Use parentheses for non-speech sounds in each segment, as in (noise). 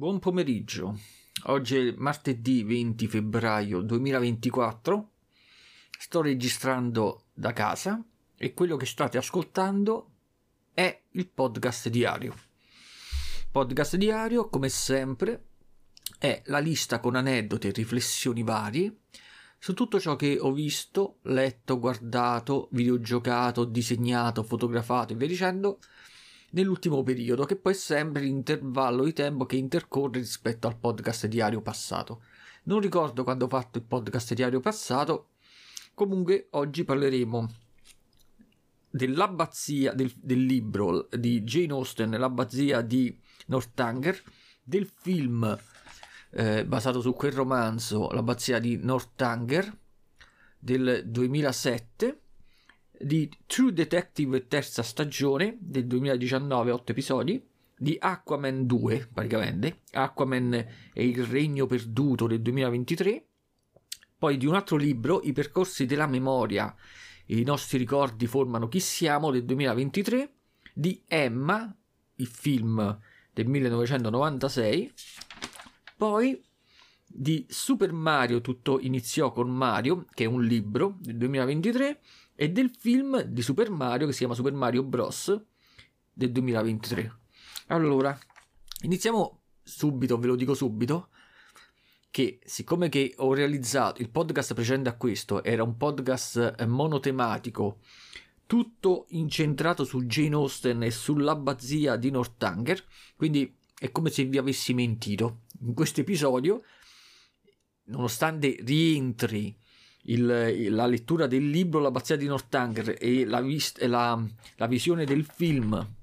Buon pomeriggio. Oggi è martedì 20 febbraio 2024. Sto registrando da casa e quello che state ascoltando è il podcast diario. Podcast diario, come sempre, è la lista con aneddoti e riflessioni varie su tutto ciò che ho visto, letto, guardato, videogiocato, disegnato, fotografato e via dicendo nell'ultimo periodo, che poi è sempre l'intervallo di tempo che intercorre rispetto al podcast diario passato. Non ricordo quando ho fatto il podcast diario passato, comunque oggi parleremo dell'abbazia del, del libro di Jane Austen, l'abbazia di Northanger, del film eh, basato su quel romanzo, l'abbazia di Northanger del 2007 di True Detective terza stagione del 2019, 8 episodi, di Aquaman 2 praticamente, Aquaman e il regno perduto del 2023, poi di un altro libro, I percorsi della memoria, i nostri ricordi formano chi siamo del 2023, di Emma, il film del 1996, poi di Super Mario tutto iniziò con Mario, che è un libro del 2023, e del film di Super Mario che si chiama Super Mario Bros. del 2023. Allora, iniziamo subito, ve lo dico subito, che siccome che ho realizzato il podcast precedente a questo, era un podcast eh, monotematico, tutto incentrato su Jane Austen e sull'abbazia di Northanger, quindi è come se vi avessi mentito. In questo episodio, nonostante rientri il, la lettura del libro L'abbazia di Northanger e la, vist- la, la visione del film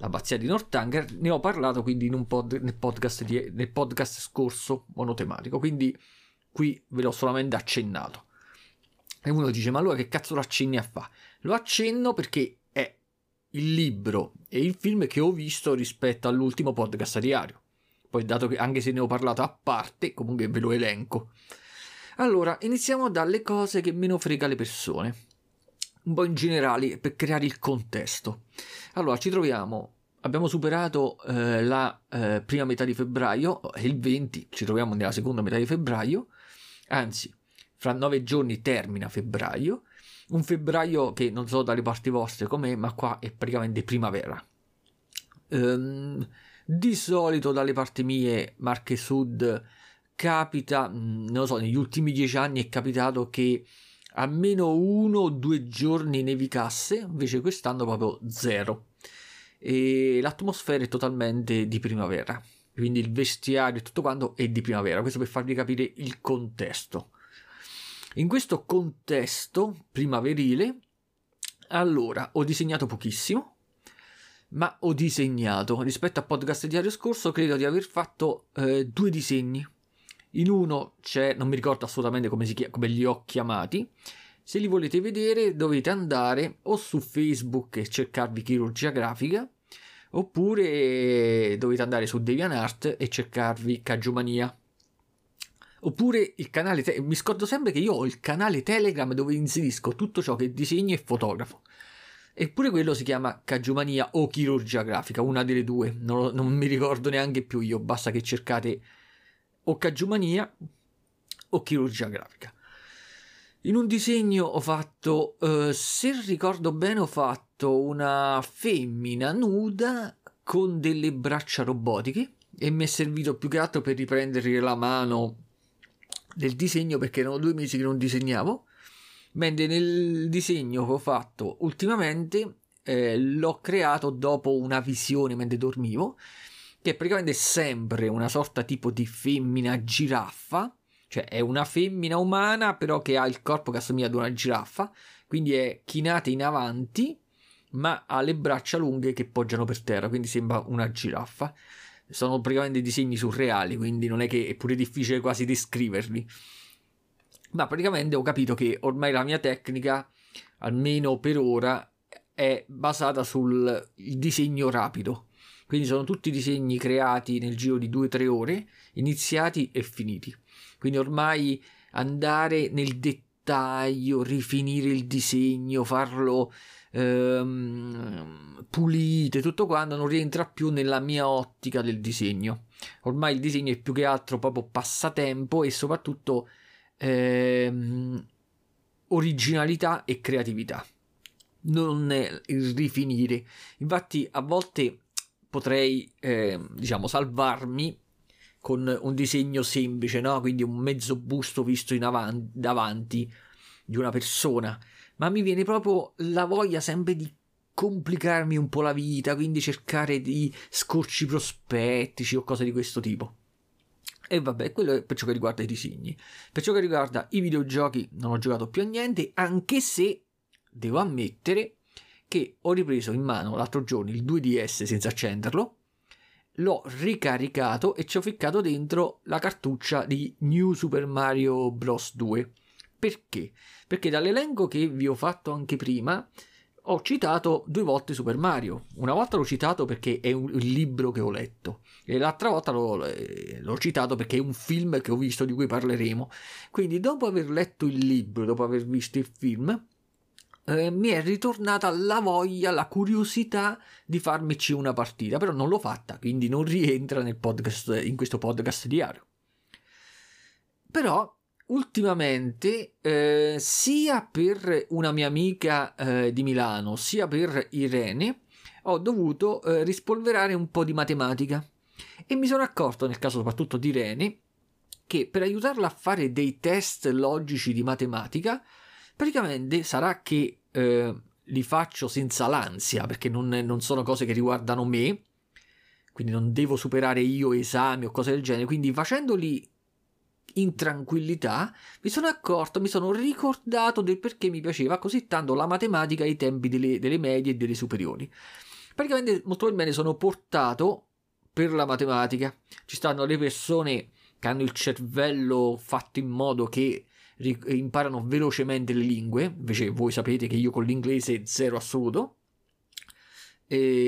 L'abbazia di Northanger ne ho parlato quindi pod, nel, podcast di, nel podcast scorso monotematico. Quindi qui ve l'ho solamente accennato. E uno dice ma allora che cazzo lo accenni a fa? lo accenno perché è il libro e il film che ho visto rispetto all'ultimo podcast diario. Poi dato che anche se ne ho parlato a parte comunque ve lo elenco allora, iniziamo dalle cose che meno frega le persone, un po' in generale per creare il contesto. Allora, ci troviamo, abbiamo superato eh, la eh, prima metà di febbraio, il 20, ci troviamo nella seconda metà di febbraio, anzi, fra nove giorni termina febbraio, un febbraio che non so dalle parti vostre com'è, ma qua è praticamente primavera. Um, di solito dalle parti mie, Marche Sud, capita, mm, non lo so, negli ultimi dieci anni è capitato che almeno uno o due giorni nevicasse, invece quest'anno proprio zero. E l'atmosfera è totalmente di primavera, quindi il vestiario e tutto quanto è di primavera, questo per farvi capire il contesto. In questo contesto primaverile, allora, ho disegnato pochissimo, ma ho disegnato rispetto al podcast diario scorso, credo di aver fatto eh, due disegni in uno c'è, non mi ricordo assolutamente come, si chiama, come li ho chiamati. Se li volete vedere dovete andare o su Facebook e cercarvi chirurgia grafica oppure dovete andare su DeviantArt e cercarvi Cagiomania. Oppure il canale, te- mi scordo sempre che io ho il canale Telegram dove inserisco tutto ciò che disegno e fotografo. Eppure quello si chiama Cagiomania o chirurgia grafica, una delle due, non, non mi ricordo neanche più io, basta che cercate o cagiumania o chirurgia grafica. In un disegno ho fatto, eh, se ricordo bene, ho fatto una femmina nuda con delle braccia robotiche e mi è servito più che altro per riprendere la mano del disegno perché erano due mesi che non disegnavo. Mentre nel disegno che ho fatto ultimamente eh, l'ho creato dopo una visione mentre dormivo che è praticamente sempre una sorta tipo di femmina giraffa, cioè è una femmina umana però che ha il corpo che assomiglia ad una giraffa, quindi è chinata in avanti ma ha le braccia lunghe che poggiano per terra, quindi sembra una giraffa. Sono praticamente disegni surreali, quindi non è che è pure difficile quasi descriverli. Ma praticamente ho capito che ormai la mia tecnica, almeno per ora, è basata sul disegno rapido. Quindi sono tutti disegni creati nel giro di 2-3 ore, iniziati e finiti. Quindi ormai andare nel dettaglio, rifinire il disegno, farlo ehm, pulite, tutto quanto, non rientra più nella mia ottica del disegno. Ormai il disegno è più che altro proprio passatempo e soprattutto ehm, originalità e creatività. Non il rifinire. Infatti, a volte potrei, eh, diciamo, salvarmi con un disegno semplice, no? Quindi un mezzo busto visto in avanti, davanti di una persona. Ma mi viene proprio la voglia sempre di complicarmi un po' la vita, quindi cercare di scorci prospettici o cose di questo tipo. E vabbè, quello è per ciò che riguarda i disegni. Per ciò che riguarda i videogiochi non ho giocato più a niente, anche se devo ammettere che ho ripreso in mano l'altro giorno il 2DS senza accenderlo, l'ho ricaricato e ci ho ficcato dentro la cartuccia di New Super Mario Bros. 2. Perché? Perché dall'elenco che vi ho fatto anche prima ho citato due volte Super Mario. Una volta l'ho citato perché è un libro che ho letto e l'altra volta l'ho, eh, l'ho, citato perché è un film che ho visto di cui parleremo. Quindi dopo aver letto il libro, dopo aver visto il film, eh, mi è ritornata la voglia, la curiosità di farmici una partita, però non l'ho fatta, quindi non rientra podcast, in questo podcast diario. Però ultimamente, eh, sia per una mia amica eh, di Milano, sia per Irene, ho dovuto eh, rispolverare un po' di matematica e mi sono accorto, nel caso soprattutto di Irene, che per aiutarla a fare dei test logici di matematica, praticamente sarà che eh, li faccio senza l'ansia, perché non, non sono cose che riguardano me, quindi non devo superare io esami o cose del genere, quindi facendoli in tranquillità, mi sono accorto, mi sono ricordato del perché mi piaceva così tanto la matematica ai tempi delle, delle medie e delle superiori. Praticamente molto bene sono portato per la matematica. Ci stanno le persone che hanno il cervello fatto in modo che imparano velocemente le lingue, invece voi sapete che io con l'inglese zero assoluto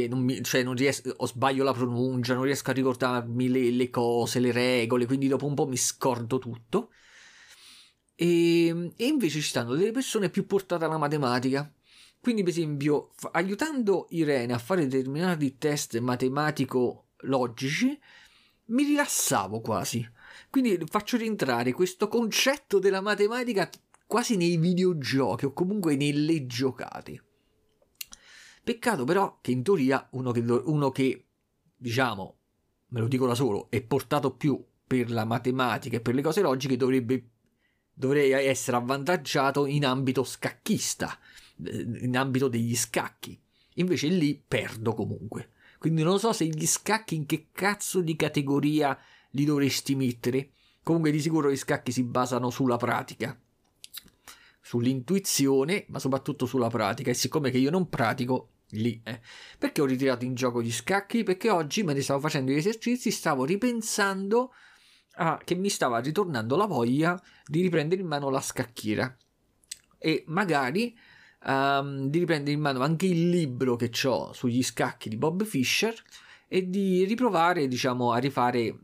non mi, cioè non riesco, o sbaglio la pronuncia, non riesco a ricordarmi le, le, cose, le regole, quindi dopo un po' mi scordo tutto. E, e, invece ci stanno delle persone più portate alla matematica. Quindi, per esempio, aiutando Irene a fare determinati test matematico-logici, mi rilassavo quasi. Quindi faccio rientrare questo concetto della matematica quasi nei videogiochi o comunque nelle giocate. Peccato però che in teoria uno che, uno che diciamo, me lo dico da solo, è portato più per la matematica e per le cose logiche dovrebbe dovrei essere avvantaggiato in ambito scacchista, in ambito degli scacchi. Invece lì perdo comunque. Quindi non so se gli scacchi in che cazzo di categoria li dovresti mettere. Comunque di sicuro gli scacchi si basano sulla pratica sull'intuizione, ma soprattutto sulla pratica. E siccome che io non pratico, lì. Eh. Perché ho ritirato in gioco gli scacchi? Perché oggi, mentre stavo facendo gli esercizi, stavo ripensando a, che mi stava ritornando la voglia di riprendere in mano la scacchiera. E magari um, di riprendere in mano anche il libro che ho sugli scacchi di Bob Fischer e di riprovare, diciamo, a rifare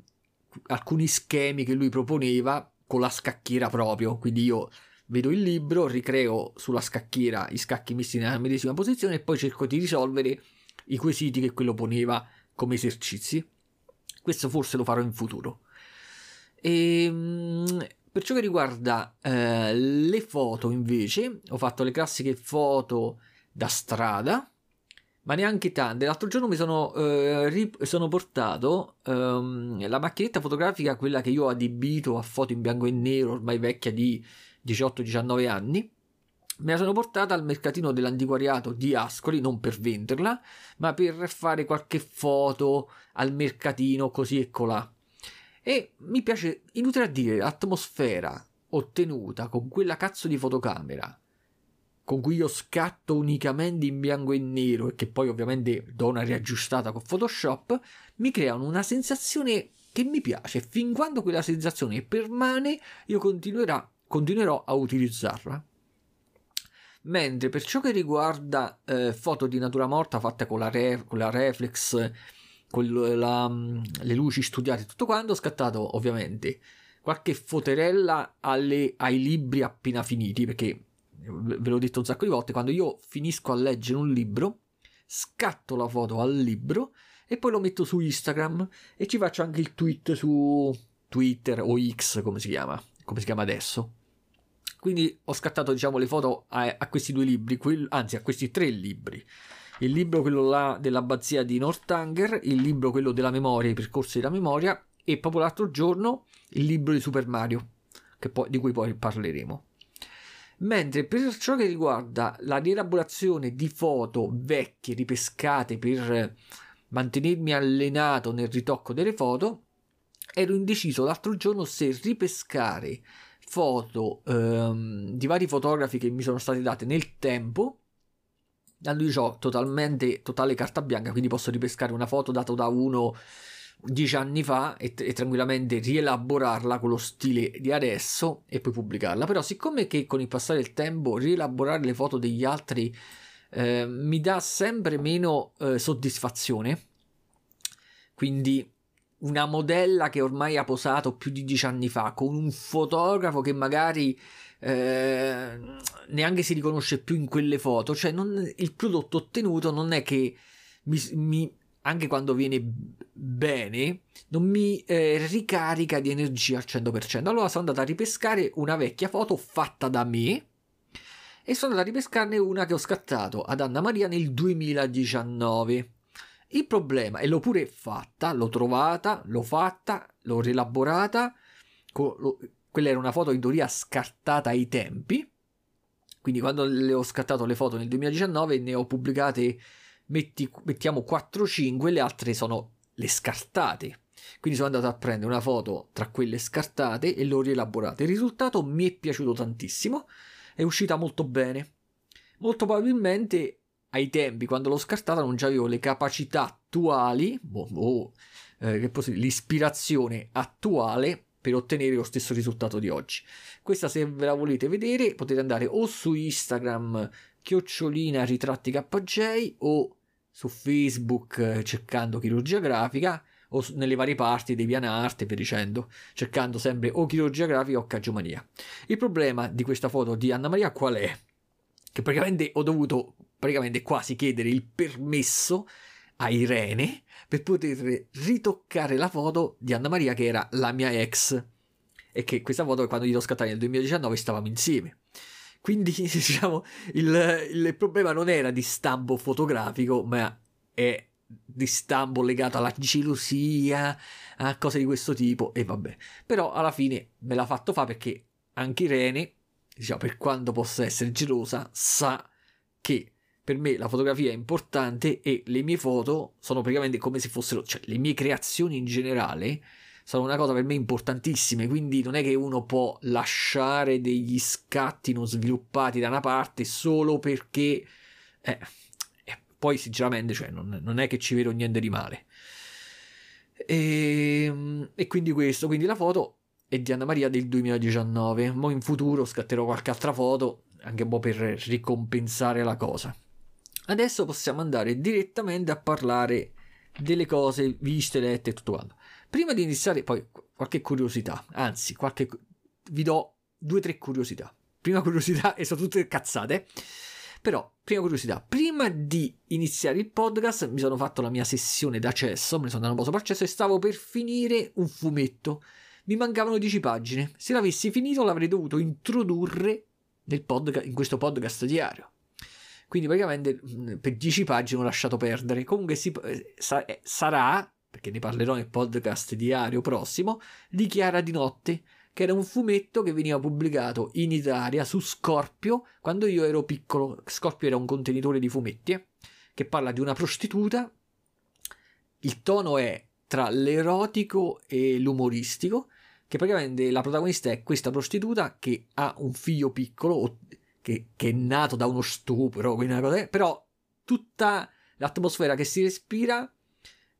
alcuni schemi che lui proponeva con la scacchiera proprio. Quindi io vedo il libro, ricreo sulla scacchiera i scacchi messi nella medesima posizione e poi cerco di risolvere i quesiti che quello poneva come esercizi. Questo forse lo farò in futuro. E, ehm, per ciò che riguarda eh, le foto, invece, ho fatto le classiche foto da strada, ma neanche tante. L'altro giorno mi sono, eh, rip- sono portato ehm, la macchinetta fotografica, quella che io ho adibito a foto in bianco e nero, ormai vecchia di 18-19 anni, me la sono portata al mercatino dell'antiquariato di Ascoli, non per venderla, ma per fare qualche foto al mercatino così e colà. E mi piace, inutile a dire, l'atmosfera ottenuta con quella cazzo di fotocamera con cui io scatto unicamente in bianco e nero e che poi ovviamente do una riaggiustata con Photoshop, mi creano una sensazione che mi piace. Fin quando quella sensazione permane, io continuerò a utilizzarla. Mentre per ciò che riguarda eh, foto di natura morta fatte con la, re, con la reflex, con la, le luci studiate e tutto quanto, ho scattato ovviamente qualche foterella alle, ai libri appena finiti perché ve l'ho detto un sacco di volte, quando io finisco a leggere un libro, scatto la foto al libro e poi lo metto su Instagram e ci faccio anche il tweet su Twitter o X come si chiama, come si chiama adesso. Quindi ho scattato diciamo le foto a, a questi due libri, quel, anzi a questi tre libri. Il libro quello là dell'abbazia di Northanger, il libro quello della memoria, i percorsi della memoria e proprio l'altro giorno il libro di Super Mario, poi, di cui poi parleremo. Mentre per ciò che riguarda la rielaborazione di foto vecchie ripescate per mantenermi allenato nel ritocco delle foto, ero indeciso l'altro giorno se ripescare foto ehm, di vari fotografi che mi sono state date nel tempo. Dando io ho totalmente totale carta bianca, quindi posso ripescare una foto data da uno dieci anni fa e, e, tranquillamente rielaborarla con lo stile di adesso e poi pubblicarla. Però, siccome che con il passare del tempo rielaborare le foto degli altri eh, mi dà sempre meno eh, soddisfazione, quindi una modella che ormai ha posato più di dieci anni fa con un fotografo che magari eh, neanche si riconosce più in quelle foto, cioè non, il prodotto ottenuto non è che mi, mi anche quando viene bene, non mi eh, ricarica di energia al 100%. Allora sono andato a ripescare una vecchia foto fatta da me e sono andato a ripescarne una che ho scattato ad Anna Maria nel 2019. Il problema, e l'ho pure fatta, l'ho trovata, l'ho fatta, l'ho rielaborata, lo, quella era una foto in teoria scartata ai tempi, quindi quando le ho scattato le foto nel 2019 ne ho pubblicate metti, mettiamo 4-5, le altre sono le scartate. Quindi sono andato a prendere una foto tra quelle scartate e l'ho rielaborata. Il risultato mi è piaciuto tantissimo, è uscita molto bene. Molto probabilmente ai tempi, quando l'ho scartata, non avevo le capacità attuali, oh, oh, eh, l'ispirazione attuale per ottenere lo stesso risultato di oggi. Questa, se ve la volete vedere, potete andare o su Instagram chiocciolina ritratti KJ o su Facebook eh, cercando chirurgia grafica o nelle varie parti dei pianarte e via dicendo, cercando sempre o chirurgia grafica o cagiomaria. Il problema di questa foto di Anna Maria qual è? Che praticamente ho dovuto praticamente quasi chiedere il permesso a Irene per poter ritoccare la foto di Anna Maria che era la mia ex e che questa foto quando gli l'ho scattata nel 2019 stavamo insieme. Quindi, (laughs) diciamo, il, il problema non era di stampo fotografico, ma è di stampo legato alla gelosia, a cose di questo tipo, e vabbè. Però alla fine me l'ha fatto fare perché anche Irene, diciamo, per quanto possa essere gelosa, sa che per me la fotografia è importante e le mie foto sono praticamente come se fossero, cioè le mie creazioni in generale sono una cosa per me importantissime, quindi non è che uno può lasciare degli scatti non sviluppati da una parte solo perché... Eh, eh, poi sinceramente cioè, non, non, è che ci vedo niente di male. E, ehm, e quindi questo, quindi la foto è di Anna Maria del 2019, mo in futuro scatterò qualche altra foto, anche un po' per ricompensare la cosa. Adesso possiamo andare direttamente a parlare delle cose viste, lette e tutto quanto. Prima di iniziare, poi qualche curiosità, anzi, qualche, vi do due o tre curiosità. Prima curiosità, (laughs) e sono tutte cazzate. Però, prima curiosità, prima di iniziare il podcast mi sono fatto la mia sessione d'accesso, me ne sono andato un po' sopra accesso e stavo per finire un fumetto. Mi mancavano 10 pagine. Se l'avessi finito l'avrei dovuto introdurre podcast, in questo podcast diario. Quindi praticamente per 10 pagine ho lasciato perdere. Comunque si, eh, sa, eh, sarà perché ne parlerò nel podcast diario prossimo, di Chiara di Notte, che era un fumetto che veniva pubblicato in Italia su Scorpio quando io ero piccolo. Scorpio era un contenitore di fumetti eh, che parla di una prostituta. Il tono è tra l'erotico e l'umoristico, che praticamente la protagonista è questa prostituta che ha un figlio piccolo, che, che è nato da uno stupro, però tutta l'atmosfera che si respira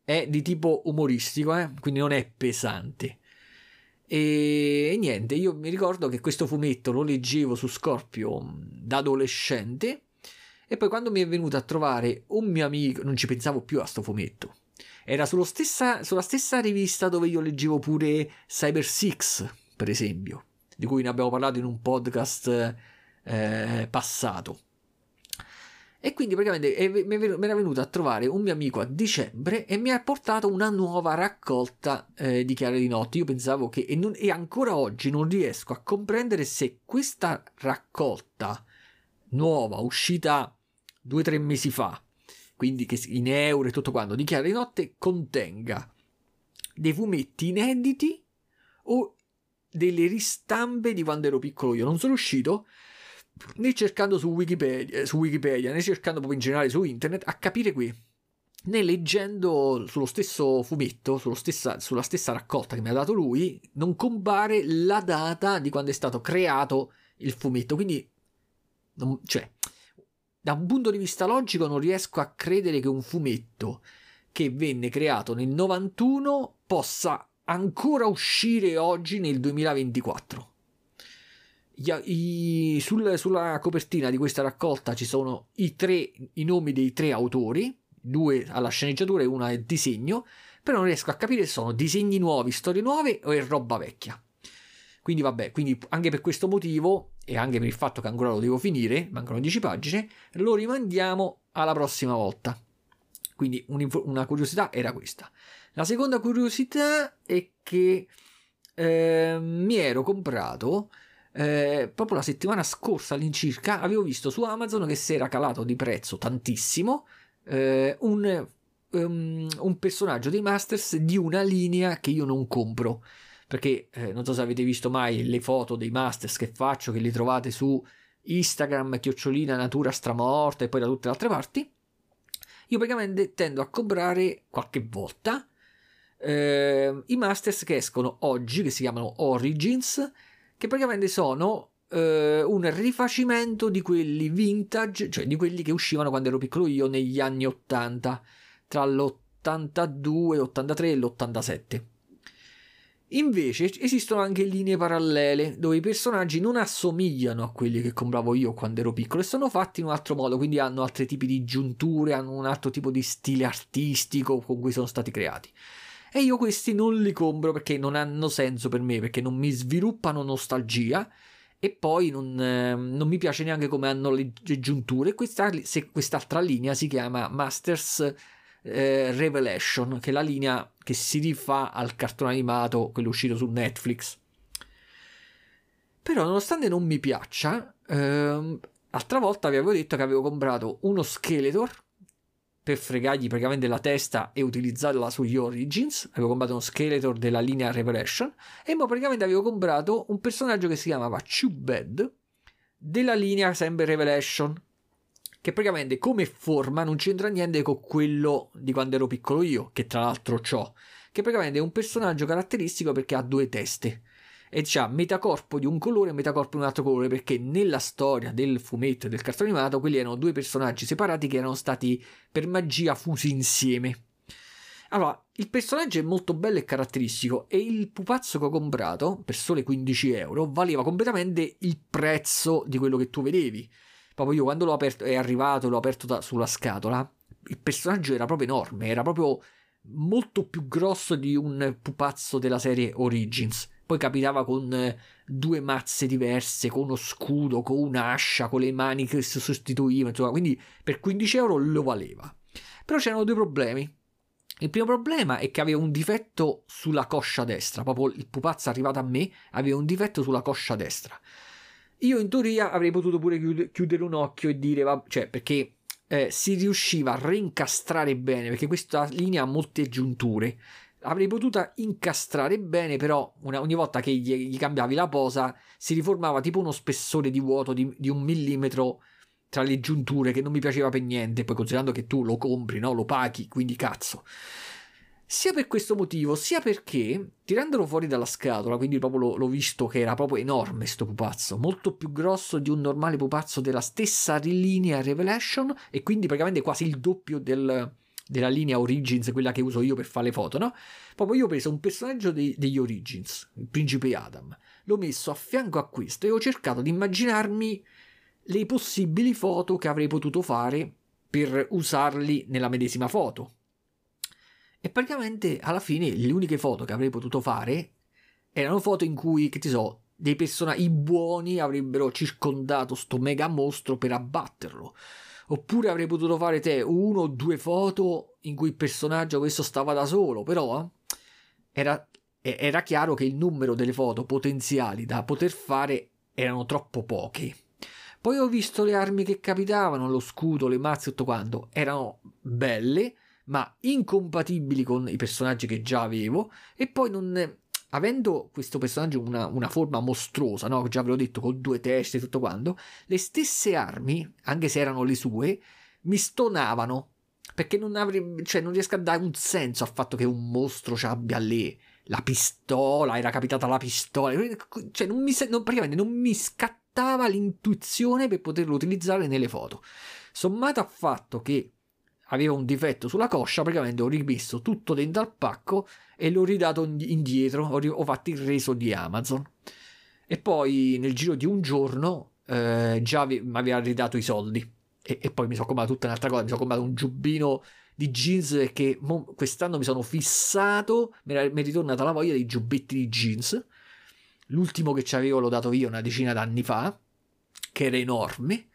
è di tipo umoristico, eh? quindi non è pesante. E, e, niente, io mi ricordo che questo fumetto lo leggevo su Scorpio mm, da adolescente e poi quando mi è venuto a trovare un mio amico, non ci pensavo più a sto fumetto. Era stessa, sulla stessa rivista dove io leggevo pure Cyber Six, per esempio, di cui ne abbiamo parlato in un podcast eh, passato. E quindi praticamente mi era venuto a trovare un mio amico a dicembre e mi ha portato una nuova raccolta eh, di Chiare di Notte. Io pensavo che, e, non, e ancora oggi non riesco a comprendere se questa raccolta nuova, uscita due o tre mesi fa, quindi in euro e tutto quanto, di Chiara di Notte contenga dei fumetti inediti o delle ristampe di quando ero piccolo io. Non sono uscito né cercando su Wikipedia, su Wikipedia, né cercando proprio in generale su internet a capire qui. Né leggendo sullo stesso fumetto, stessa, sulla stessa raccolta che mi ha dato lui, non compare la data di quando è stato creato il fumetto. Quindi, non, cioè, da un punto di vista logico non riesco a credere che un fumetto che venne creato nel 91 possa ancora uscire oggi nel 2024. I, sul, sulla copertina di questa raccolta ci sono i, tre, i nomi dei tre autori, due alla sceneggiatura e una al disegno, però non riesco a capire se sono disegni nuovi, storie nuove o è roba vecchia. Quindi vabbè, quindi anche per questo motivo e anche per il fatto che ancora lo devo finire, mancano 10 pagine, lo rimandiamo alla prossima volta. Quindi una curiosità era questa. La seconda curiosità è che eh, mi ero comprato eh, proprio la settimana scorsa all'incirca, avevo visto su Amazon che si era calato di prezzo tantissimo eh, un, um, un personaggio dei Masters di una linea che io non compro perché eh, non so se avete visto mai le foto dei Masters che faccio, che li trovate su Instagram, chiocciolina natura stramorta e poi da tutte le altre parti. Io praticamente tendo a comprare qualche volta eh, i Masters che escono oggi, che si chiamano Origins, che praticamente sono eh, un rifacimento di quelli vintage, cioè di quelli che uscivano quando ero piccolo io negli anni 80, tra l'82, l'83 e l'87. Invece esistono anche linee parallele dove i personaggi non assomigliano a quelli che compravo io quando ero piccolo e sono fatti in un altro modo, quindi hanno altri tipi di giunture, hanno un altro tipo di stile artistico con cui sono stati creati. E io questi non li compro perché non hanno senso per me, perché non mi sviluppano nostalgia e poi non, eh, non mi piace neanche come hanno le, le giunture. Questa, se, quest'altra linea si chiama Masters eh, Revelation, che è la linea che si rifà al cartone animato, quello uscito su Netflix. Però, nonostante non mi piaccia, ehm, altra volta vi avevo detto che avevo comprato uno Skeletor per fregargli praticamente la testa e utilizzarla sugli Origins. Avevo comprato uno Skeletor della linea Revelation. E poi praticamente avevo comprato un personaggio che si chiamava Chubed della linea sempre Revelation che praticamente come forma non c'entra niente con quello di quando ero piccolo io, che tra l'altro ho, che praticamente è un personaggio caratteristico perché ha due teste e ha metà corpo di un colore e metà corpo di un altro colore perché nella storia del fumetto e del cartone animato quelli erano due personaggi separati che erano stati per magia fusi insieme. Allora, il personaggio è molto bello e caratteristico e il pupazzo che ho comprato per sole 15 euro valeva completamente il prezzo di quello che tu vedevi. Proprio io quando l'ho aperto, è arrivato, l'ho aperto da, sulla scatola, il personaggio era proprio enorme, era proprio molto più grosso di un pupazzo della serie Origins. Poi capitava con eh, due mazze diverse, con uno scudo, con un'ascia, con le mani che si sostituivano, insomma, quindi per 15 euro lo valeva. Però c'erano due problemi. Il primo problema è che aveva un difetto sulla coscia destra, proprio il pupazzo arrivato a me aveva un difetto sulla coscia destra. Io in teoria avrei potuto pure chiudere un occhio e dire, va, cioè, perché eh, si riusciva a reincastrare bene, perché questa linea ha molte giunture. Avrei potuto incastrare bene, però una, ogni volta che gli, gli, cambiavi la posa si riformava tipo uno spessore di vuoto di, di, un millimetro tra le giunture che non mi piaceva per niente. Poi considerando che tu lo compri, no? lo paghi, quindi cazzo. Sia per questo motivo, sia perché tirandolo fuori dalla scatola, quindi proprio l'ho, l'ho visto che era proprio enorme sto pupazzo, molto più grosso di un normale pupazzo della stessa linea Revelation e quindi praticamente quasi il doppio del, della linea Origins, quella che uso io per fare le foto, no? Proprio io ho preso un personaggio dei, degli Origins, il principe Adam, l'ho messo a fianco a questo e ho cercato di immaginarmi le possibili foto che avrei potuto fare per usarli nella medesima foto e praticamente alla fine le uniche foto che avrei potuto fare erano foto in cui, che ti so, dei personaggi, buoni avrebbero circondato sto mega mostro per abbatterlo. Oppure avrei potuto fare te uno o due foto in cui il personaggio questo stava da solo, però era, era chiaro che il numero delle foto potenziali da poter fare erano troppo poche. Poi ho visto le armi che capitavano, lo scudo, le mazze, tutto quanto, erano belle, ma incompatibili con i personaggi che già avevo, e poi non, avendo questo personaggio una, una forma mostruosa, no? già ve l'ho detto, con due teste e tutto quanto, le stesse armi, anche se erano le sue, mi stonavano. Perché non, avrei, cioè, non riesco a dare un senso al fatto che un mostro abbia lì la pistola, era capitata la pistola. Cioè, non mi, non, praticamente non mi scattava l'intuizione per poterlo utilizzare nelle foto. Sommato al fatto che aveva un difetto sulla coscia, praticamente ho rimesso tutto dentro al pacco e l'ho ridato indietro, ho, ho fatto il reso di Amazon. E poi nel giro di un giorno eh, già mi aveva ridato i soldi. E, e poi mi sono comprato tutta un'altra cosa, mi sono comprato un giubbino di jeans perché quest'anno mi sono fissato, mi è ritornata la voglia dei giubbetti di jeans. L'ultimo che avevo l'ho dato io una decina d'anni fa, che era enorme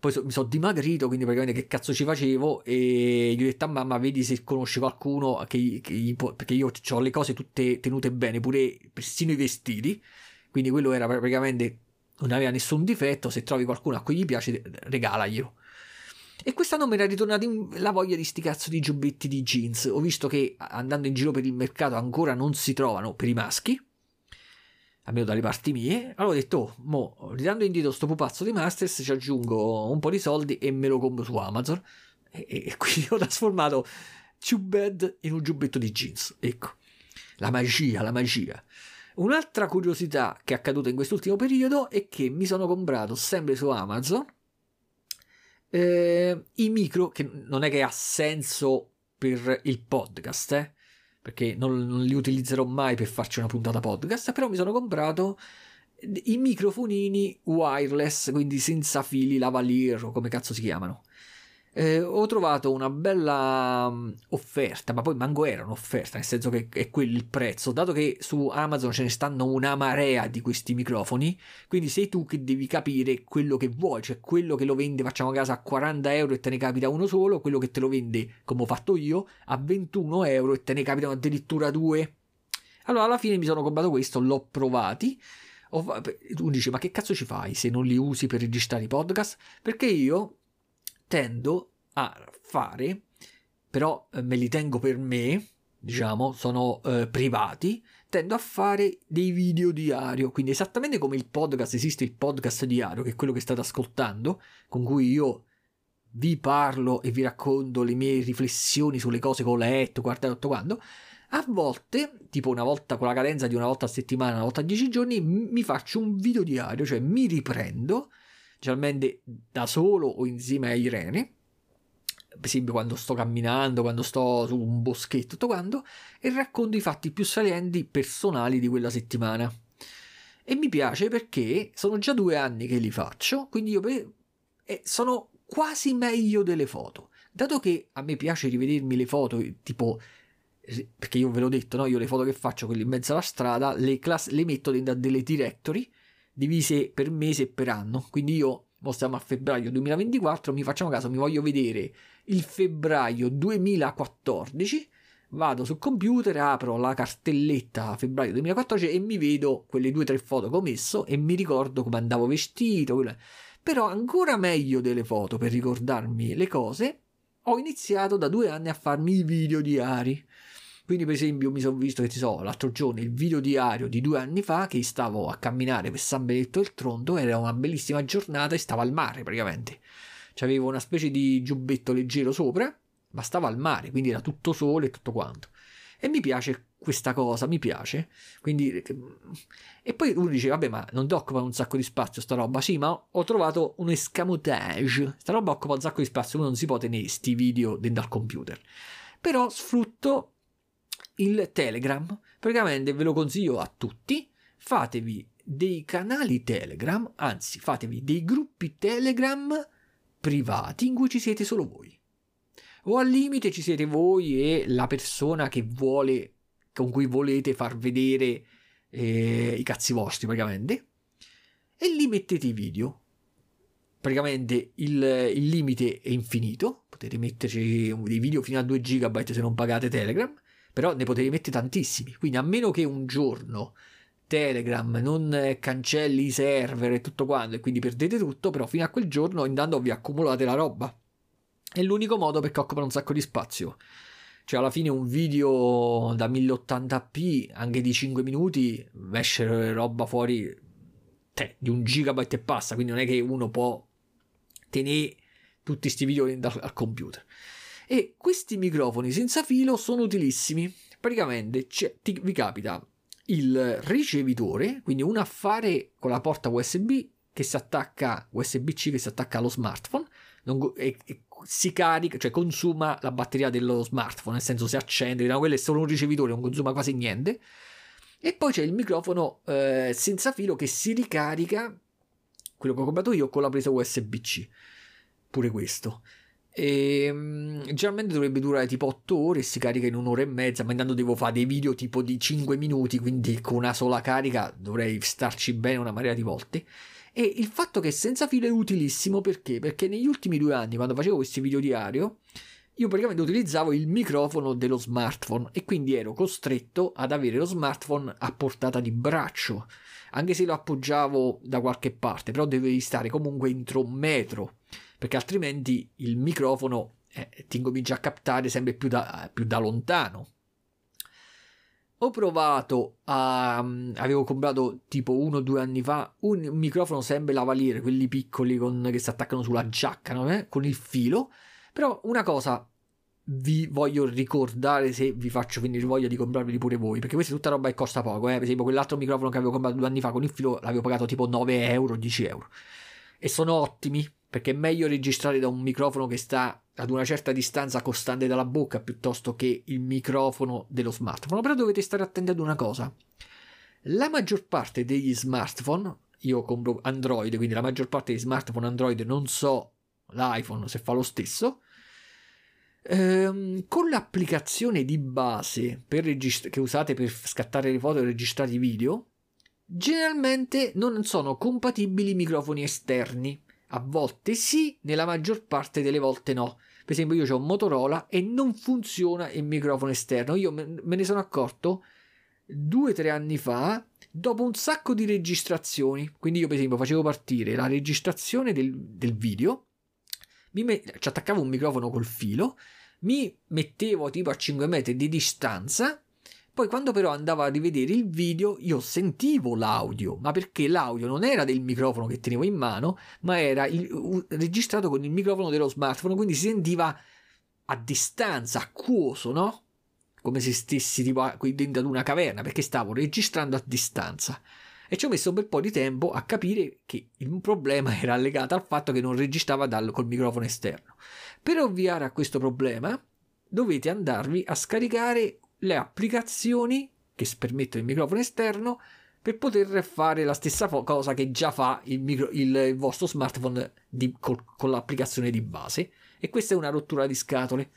poi so, mi sono dimagrito, quindi praticamente che cazzo ci facevo? E gli ho detto a mamma, vedi se conosci qualcuno che, che può, perché io ho le cose tutte tenute bene, pure persino i vestiti. Quindi quello era praticamente non aveva nessun difetto. Se trovi qualcuno a cui gli piace, regalaglielo. E quest'anno mi era ritornata la voglia di sti cazzo di giubbetti di jeans. Ho visto che andando in giro per il mercato ancora non si trovano per i maschi almeno dalle parti mie. Allora ho detto, oh, mo, ridando indietro sto pupazzo di Masters, ci aggiungo un po' di soldi e me lo compro su Amazon. E, e (laughs) quindi ho trasformato Tubed in un giubbetto di jeans. Ecco, la magia, la magia. Un'altra curiosità che è accaduta in quest'ultimo periodo è che mi sono comprato sempre su Amazon eh, i micro, che non è che ha senso per il podcast, eh perché non, non, li utilizzerò mai per farci una puntata podcast, però mi sono comprato i microfonini wireless, quindi senza fili lavalier o come cazzo si chiamano eh, ho trovato una bella um, offerta, ma poi manco era un'offerta, nel senso che è quello il prezzo, dato che su Amazon ce ne stanno una marea di questi microfoni, quindi sei tu che devi capire quello che vuoi, cioè quello che lo vende, facciamo caso, a 40 euro e te ne capita uno solo, quello che te lo vende, come ho fatto io, a 21 euro e te ne capitano addirittura due. Allora alla fine mi sono comprato questo, l'ho provati. Tu dici, ma che cazzo ci fai se non li usi per registrare i podcast? Perché io tendo a fare, però eh, me li tengo per me, diciamo, sono eh, privati, tendo a fare dei video diario, quindi esattamente come il podcast esiste il podcast diario, che è quello che state ascoltando, con cui io vi parlo e vi racconto le mie riflessioni sulle cose che ho letto, guardato tutto quando, a volte, tipo una volta con la cadenza di una volta a settimana, una volta a dieci giorni, mi faccio un video diario, cioè mi riprendo generalmente da solo o insieme a Irene, per esempio quando sto camminando, quando sto su un boschetto, tutto quanto, e racconto i fatti più salienti personali di quella settimana. E mi piace perché sono già due anni che li faccio, quindi io pe- e sono quasi meglio delle foto. Dato che a me piace rivedermi le foto, tipo perché io ve l'ho detto, no? io le foto che faccio, quelle in mezzo alla strada, le, class- le metto dentro delle directory divise per mese e per anno. Quindi io, mo stiamo a febbraio 2024, mi facciamo caso, mi voglio vedere il febbraio 2014 vado sul computer, apro la cartelletta febbraio 2014 e mi vedo quelle due o tre foto che ho messo e mi ricordo come andavo vestito. Però ancora meglio delle foto per ricordarmi le cose, ho iniziato da due anni a farmi i video diari. Quindi, per esempio, mi sono visto che ti so, l'altro giorno il video diario di due anni fa che stavo a camminare per San Benedetto del Tronto, era una bellissima giornata e stavo al mare praticamente. C'avevo una specie di giubbetto leggero sopra, ma stavo al mare, quindi era tutto sole e tutto quanto. E mi piace questa cosa, mi piace. Quindi, e poi uno dice, vabbè, ma non ti occupa un sacco di spazio sta roba? Sì, ma ho trovato un escamotage. Sta roba occupa un sacco di spazio, uno non si può tenere sti video dentro al computer. Però sfrutto il Telegram. Praticamente ve lo consiglio a tutti. Fatevi dei canali Telegram, anzi fatevi dei gruppi Telegram privati in cui ci siete solo voi. O al limite ci siete voi e la persona che vuole, con cui volete far vedere eh, i cazzi vostri praticamente, e lì mettete i video. Praticamente il, il limite è infinito, potete metterci dei video fino a 2 GB se non pagate Telegram, però ne potete mettere tantissimi, quindi a meno che un giorno Telegram non cancelli i server e tutto quanto e quindi perdete tutto, però fino a quel giorno intanto vi accumulate la roba. È l'unico modo perché occupa un sacco di spazio. Cioè, alla fine un video da 1080p, anche di 5 minuti, esce roba fuori te, di un gigabyte e passa. Quindi non è che uno può tenere tutti questi video al computer. E questi microfoni senza filo sono utilissimi. Praticamente ti, vi capita il ricevitore, quindi un affare con la porta USB che si attacca, USB-C che si attacca allo smartphone non, e, e, si carica, cioè consuma la batteria dello smartphone, nel senso si accende, no, quello è solo un ricevitore, non consuma quasi niente. E poi c'è il microfono eh, senza filo che si ricarica, quello che ho comprato io, con la presa USB-C. Pure questo. E, um, generalmente dovrebbe durare tipo 8 ore e si carica in un'ora e mezza, ma intanto devo fare dei video tipo di 5 minuti, quindi con una sola carica dovrei starci bene una marea di volte. E il fatto che senza filo è utilissimo perché? Perché negli ultimi due anni, quando facevo questi video diario, io praticamente utilizzavo il microfono dello smartphone e quindi ero costretto ad avere lo smartphone a portata di braccio, anche se lo appoggiavo da qualche parte, però dovevi stare comunque entro un metro, perché altrimenti il microfono eh, ti incomincia a captare sempre più da, più da lontano ho provato a. Mm, avevo comprato tipo uno o due anni fa un microfono sempre lavaliere, quelli piccoli con, che si attaccano sulla giacca, no? eh? con il filo. Però una cosa vi voglio ricordare se vi faccio venire voglia di comprarveli pure voi, perché questa è tutta roba che costa poco. Eh? Per esempio, quell'altro microfono che avevo comprato due anni fa con il filo l'avevo pagato tipo 9 euro, 10 euro. E sono ottimi perché è meglio registrare da un microfono che sta ad una certa distanza costante dalla bocca piuttosto che il microfono dello smartphone. Però dovete stare attenti ad una cosa. La maggior parte degli smartphone, io compro Android, quindi la maggior parte degli smartphone Android, non so l'iPhone se fa lo stesso, ehm, con l'applicazione di base regist- che usate per scattare le foto e registrare i video, generalmente non sono compatibili i microfoni esterni. A volte sì, nella maggior parte delle volte no. Per esempio, io ho un Motorola e non funziona il microfono esterno. Io me ne sono accorto due o tre anni fa, dopo un sacco di registrazioni. Quindi, io, per esempio, facevo partire la registrazione del, del video, met- ci attaccavo un microfono col filo, mi mettevo tipo a 5 metri di distanza poi quando però andavo a rivedere il video io sentivo l'audio, ma perché l'audio non era del microfono che tenevo in mano, ma era il, uh, registrato con il microfono dello smartphone, quindi si sentiva a distanza, acquoso, no? Come se stessi tipo qui dentro ad una caverna, perché stavo registrando a distanza. E ci ho messo un bel po' di tempo a capire che il problema era legato al fatto che non registrava dal, col microfono esterno. Per ovviare a questo problema dovete andarvi a scaricare le applicazioni che permettono il microfono esterno per poter fare la stessa cosa che già fa il, micro, il, vostro smartphone di, col, con l'applicazione di base. E questa è una rottura di scatole.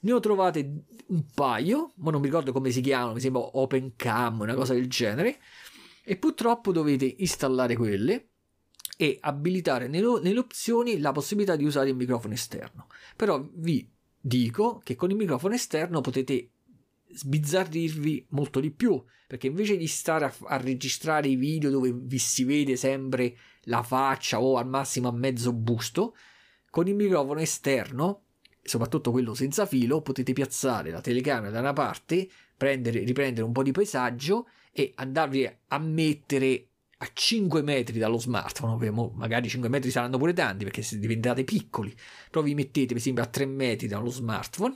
Ne ho trovate un paio, ma non mi ricordo come si chiamano, mi sembra OpenCam, una cosa del genere. E purtroppo dovete installare quelle e abilitare nelle opzioni la possibilità di usare il microfono esterno. Però vi dico che con il microfono esterno potete sbizzarrirvi molto di più perché invece di stare a, a, registrare i video dove vi si vede sempre la faccia o al massimo a mezzo busto con il microfono esterno soprattutto quello senza filo potete piazzare la telecamera da una parte prendere, riprendere un po' di paesaggio e andarvi a mettere a 5 metri dallo smartphone, magari 5 metri saranno pure tanti perché se diventate piccoli, però vi mettete per esempio a 3 metri dallo smartphone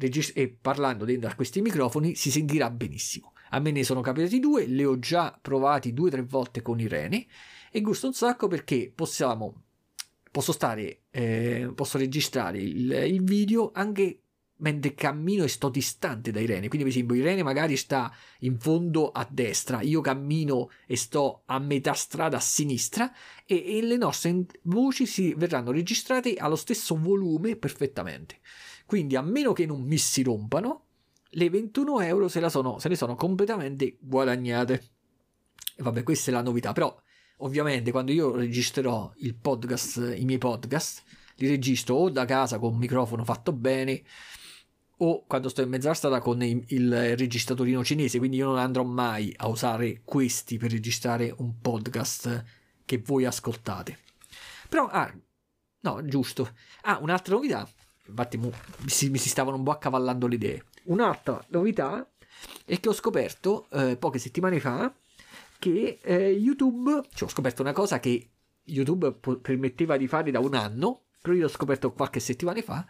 regist- e parlando dentro a questi microfoni si sentirà benissimo. A me ne sono capitati due, le ho già provati due o tre volte con Irene e gusto un sacco perché possiamo, posso stare, eh, posso registrare il, il video anche mentre cammino e sto distante da Irene. Quindi, per esempio, Irene magari sta in fondo a destra, io cammino e sto a metà strada a sinistra e, e le nostre voci si verranno registrate allo stesso volume perfettamente. Quindi, a meno che non mi si rompano, le 21 euro se, sono, se le sono completamente guadagnate. E vabbè, questa è la novità, però ovviamente quando io registrerò il podcast, i miei podcast, li registro o da casa con un microfono fatto bene o quando sto in mezza strada con il registratorino cinese, quindi io non andrò mai a usare questi per registrare un podcast che voi ascoltate. Però, ah, no, giusto. Ah, un'altra novità. Infatti, mi si, mi si stavano un po' accavallando le idee. Un'altra novità è che ho scoperto eh, poche settimane fa che eh, YouTube, cioè ho scoperto una cosa che YouTube permetteva di fare da un anno, però io ho scoperto qualche settimana fa,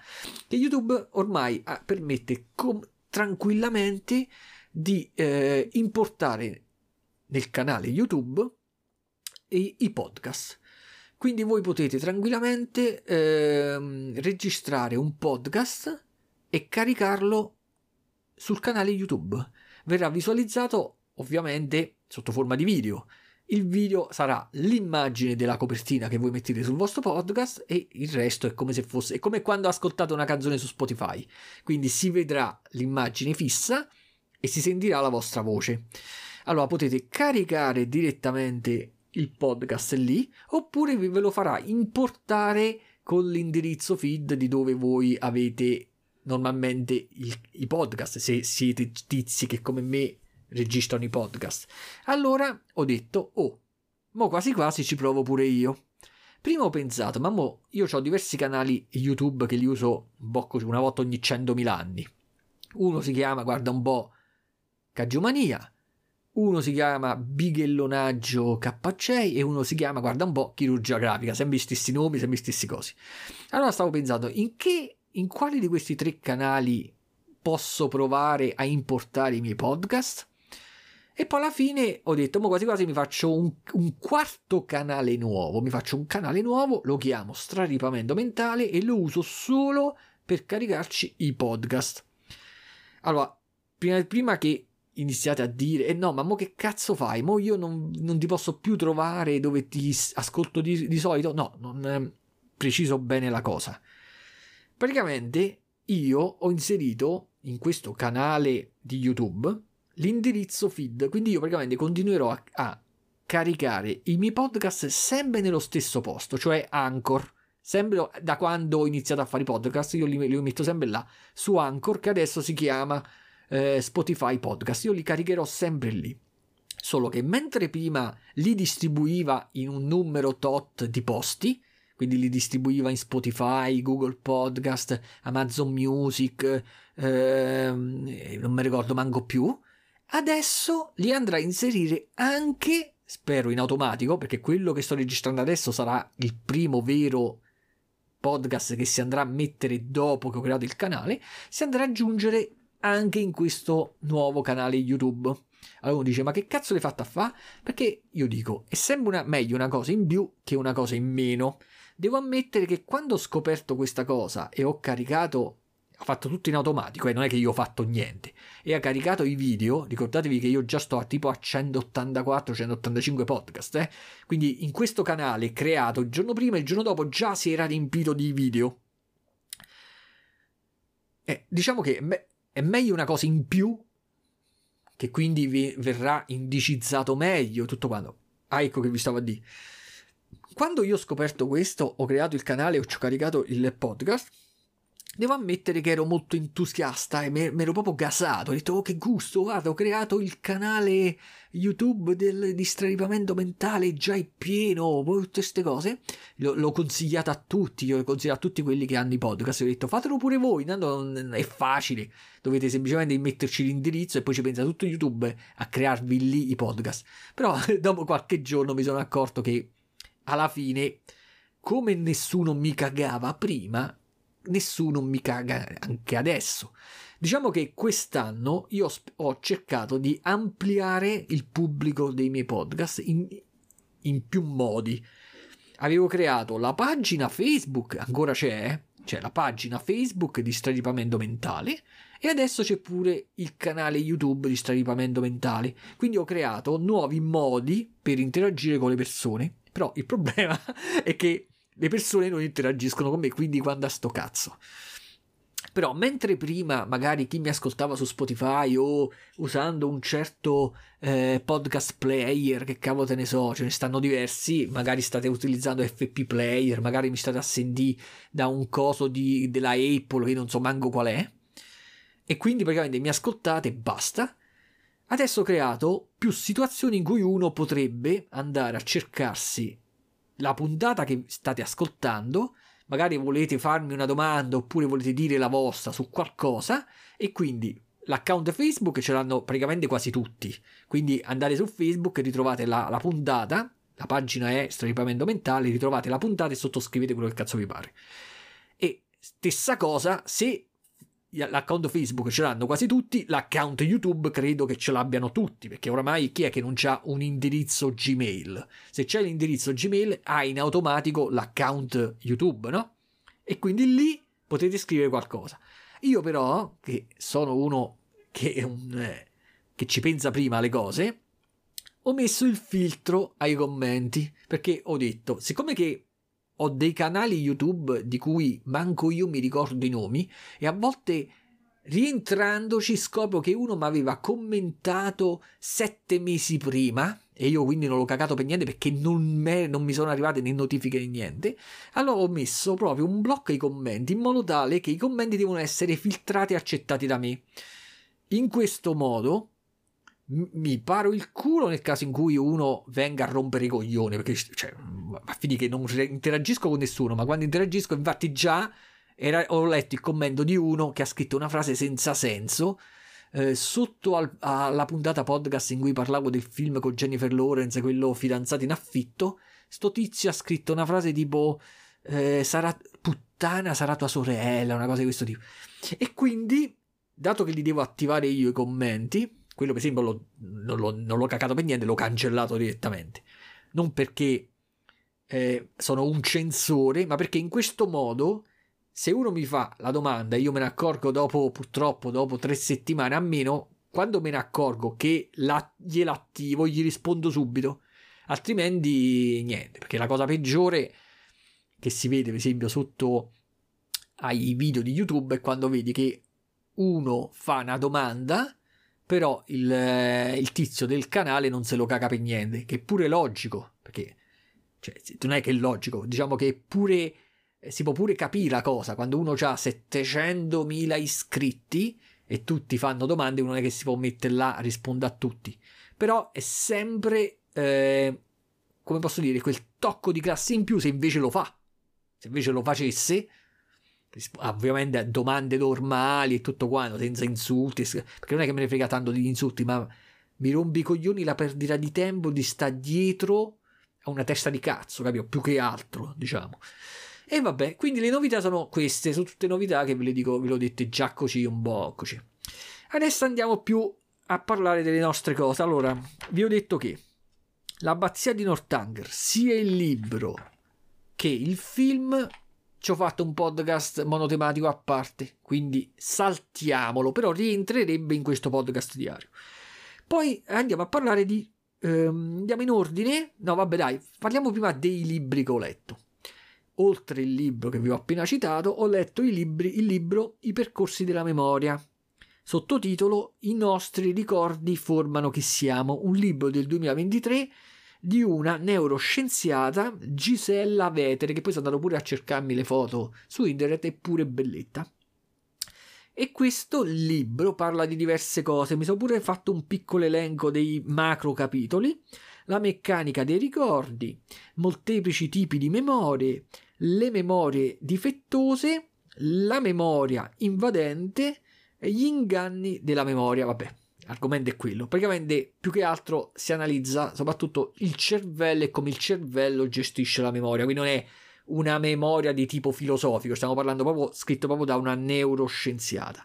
che YouTube ormai ah, permette com- tranquillamente di eh, importare nel canale YouTube i, i, podcast. Quindi voi potete tranquillamente eh, registrare un podcast e caricarlo sul canale YouTube. Verrà visualizzato ovviamente sotto forma di video. Il video sarà l'immagine della copertina che voi mettete sul vostro podcast e il resto è come se fosse è come quando ascoltate una canzone su Spotify. Quindi si vedrà l'immagine fissa e si sentirà la vostra voce. Allora potete caricare direttamente il podcast lì oppure ve lo farà importare con l'indirizzo feed di dove voi avete normalmente il, i podcast se siete tizi che come me registrano i podcast. Allora ho detto, oh, mo quasi quasi ci provo pure io. Prima ho pensato, ma mo io ho diversi canali YouTube che li uso una volta ogni 100.000 anni. Uno si chiama, guarda un po', Cagiomania, uno si chiama Bighellonaggio KC e uno si chiama, guarda un po', Chirurgia Grafica, sempre stessi nomi, sempre stessi cosi. Allora stavo pensando, in che, in quali di questi tre canali posso provare a importare i miei podcast? E poi alla fine ho detto, ma quasi quasi mi faccio un, un, quarto canale nuovo. Mi faccio un canale nuovo, lo chiamo Straripamento Mentale e lo uso solo per caricarci i podcast. Allora, prima, prima che iniziate a dire, eh no, ma mo che cazzo fai? Mo io non, non ti posso più trovare dove ti ascolto di, di solito. No, non preciso bene la cosa. Praticamente io ho inserito in questo canale di YouTube l'indirizzo feed, quindi io praticamente continuerò a, a caricare i miei podcast sempre nello stesso posto, cioè Anchor. Sempre da quando ho iniziato a fare i podcast, io li, li metto sempre là su Anchor, che adesso si chiama eh, Spotify Podcast. Io li caricherò sempre lì. Solo che mentre prima li distribuiva in un numero tot di posti, quindi li distribuiva in Spotify, Google Podcast, Amazon Music, ehm, non mi ricordo manco più, Adesso li andrà a inserire anche, spero in automatico, perché quello che sto registrando adesso sarà il primo vero podcast che si andrà a mettere dopo che ho creato il canale, si andrà ad aggiungere anche in questo nuovo canale YouTube. Allora uno dice, ma che cazzo l'hai fatta a fa? Perché io dico, è sempre una, meglio una cosa in più che una cosa in meno. Devo ammettere che quando ho scoperto questa cosa e ho caricato ha fatto tutto in automatico e eh, non è che io ho fatto niente e ha caricato i video ricordatevi che io già sto a tipo a 184-185 podcast eh? quindi in questo canale creato il giorno prima e il giorno dopo già si era riempito di video eh, diciamo che è meglio una cosa in più che quindi vi verrà indicizzato meglio tutto quanto. Ah ecco che vi stavo a dire. Quando io ho scoperto questo ho creato il canale e ho caricato il podcast Devo ammettere che ero molto entusiasta e mi ero proprio gasato. Ho detto, oh che gusto, guarda, ho creato il canale YouTube del distraripamento mentale, già è pieno, tutte queste cose. L- l'ho consigliato a tutti, io ho consigliato a tutti quelli che hanno i podcast. Ho detto, fatelo pure voi, tanto è facile. Dovete semplicemente metterci l'indirizzo e poi ci pensa tutto YouTube a crearvi lì i podcast. Però (laughs) dopo qualche giorno mi sono accorto che alla fine, come nessuno mi cagava prima, nessuno mi caga anche adesso. Diciamo che quest'anno io ho cercato di ampliare il pubblico dei miei podcast in, in più modi. Avevo creato la pagina Facebook, ancora c'è, c'è la pagina Facebook di straripamento mentale e adesso c'è pure il canale YouTube di straripamento mentale. Quindi ho creato nuovi modi per interagire con le persone. Però il problema (laughs) è che le persone non interagiscono con me, quindi quando a sto cazzo. Però mentre prima magari chi mi ascoltava su Spotify o usando un certo eh, podcast player, che cavolo te ne so, ce ne stanno diversi, magari state utilizzando FP player, magari mi state a sentire da un coso di, della Apple che non so manco qual è, e quindi praticamente mi ascoltate e basta. Adesso ho creato più situazioni in cui uno potrebbe andare a cercarsi la puntata che state ascoltando magari volete farmi una domanda oppure volete dire la vostra su qualcosa e quindi l'account Facebook ce l'hanno praticamente quasi tutti. Quindi andate su Facebook e ritrovate la, la puntata, la pagina è Straripamento Mentale, ritrovate la puntata e sottoscrivete quello che cazzo vi pare. E stessa cosa, se l'account Facebook ce l'hanno quasi tutti, l'account YouTube credo che ce l'abbiano tutti, perché oramai chi è che non ha un indirizzo Gmail? Se c'è l'indirizzo Gmail, ha in automatico l'account YouTube, no? E quindi lì potete scrivere qualcosa. Io però, che sono uno che, un, eh, che ci pensa prima alle cose, ho messo il filtro ai commenti, perché ho detto, siccome che ho dei canali YouTube di cui manco io mi ricordo i nomi e a volte rientrandoci scopro che uno mi aveva commentato sette mesi prima e io quindi non l'ho cagato per niente perché non, me, non mi sono arrivate né notifiche né niente. Allora ho messo proprio un blocco ai commenti in modo tale che i commenti devono essere filtrati e accettati da me. In questo modo mi paro il culo nel caso in cui uno venga a rompere i coglioni perché cioè, a fini che non interagisco con nessuno ma quando interagisco infatti già era, ho letto il commento di uno che ha scritto una frase senza senso eh, sotto al, alla puntata podcast in cui parlavo del film con Jennifer Lawrence quello fidanzato in affitto sto tizio ha scritto una frase tipo eh, sarà puttana sarà tua sorella una cosa di questo tipo. E quindi dato che li devo attivare io i commenti quello per esempio l'ho, non, l'ho, non l'ho cacato per niente, l'ho cancellato direttamente. Non perché eh, sono un censore, ma perché in questo modo, se uno mi fa la domanda e io me ne accorgo dopo, purtroppo, dopo tre settimane a meno, quando me ne accorgo che la, gliela attivo, gli rispondo subito. Altrimenti niente, perché la cosa peggiore che si vede, per esempio, sotto ai video di YouTube è quando vedi che uno fa una domanda però il, eh, il, tizio del canale non se lo caga per niente, che è pure logico, perché cioè, non è che è logico, diciamo che pure, eh, si può pure capire la cosa, quando uno ha 700.000 iscritti e tutti fanno domande, uno non è che si può mettere là a rispondere a tutti, però è sempre, eh, come posso dire, quel tocco di classe in più se invece lo fa, se invece lo facesse ovviamente a domande normali e tutto quanto, senza insulti, perché non è che me ne frega tanto di insulti, ma mi rompi i coglioni la perdita di tempo di sta dietro a una testa di cazzo, capito? Più che altro, diciamo. E vabbè, quindi le novità sono queste, sono tutte novità che ve le dico, ve le ho dette già così, un po' così. Adesso andiamo più a parlare delle nostre cose. Allora, vi ho detto che l'abbazia di Northanger, sia il libro che il film ci ho fatto un podcast monotematico a parte, quindi saltiamolo, però rientrerebbe in questo podcast diario. Poi andiamo a parlare di... Ehm, andiamo in ordine? No, vabbè dai, parliamo prima dei libri che ho letto. Oltre il libro che vi ho appena citato, ho letto libri, il libro I percorsi della memoria, sottotitolo I nostri ricordi formano chi siamo, un libro del 2023 di una neuroscienziata Gisella Vetere, che poi sono andato pure a cercarmi le foto su internet, è pure belletta. E questo libro parla di diverse cose, mi sono pure fatto un piccolo elenco dei macro capitoli, la meccanica dei ricordi, molteplici tipi di memorie, le memorie difettose, la memoria invadente gli inganni della memoria, vabbè, l'argomento è quello. Praticamente più che altro si analizza soprattutto il cervello e come il cervello gestisce la memoria. Quindi non è una memoria di tipo filosofico, stiamo parlando proprio scritto proprio da una neuroscienziata.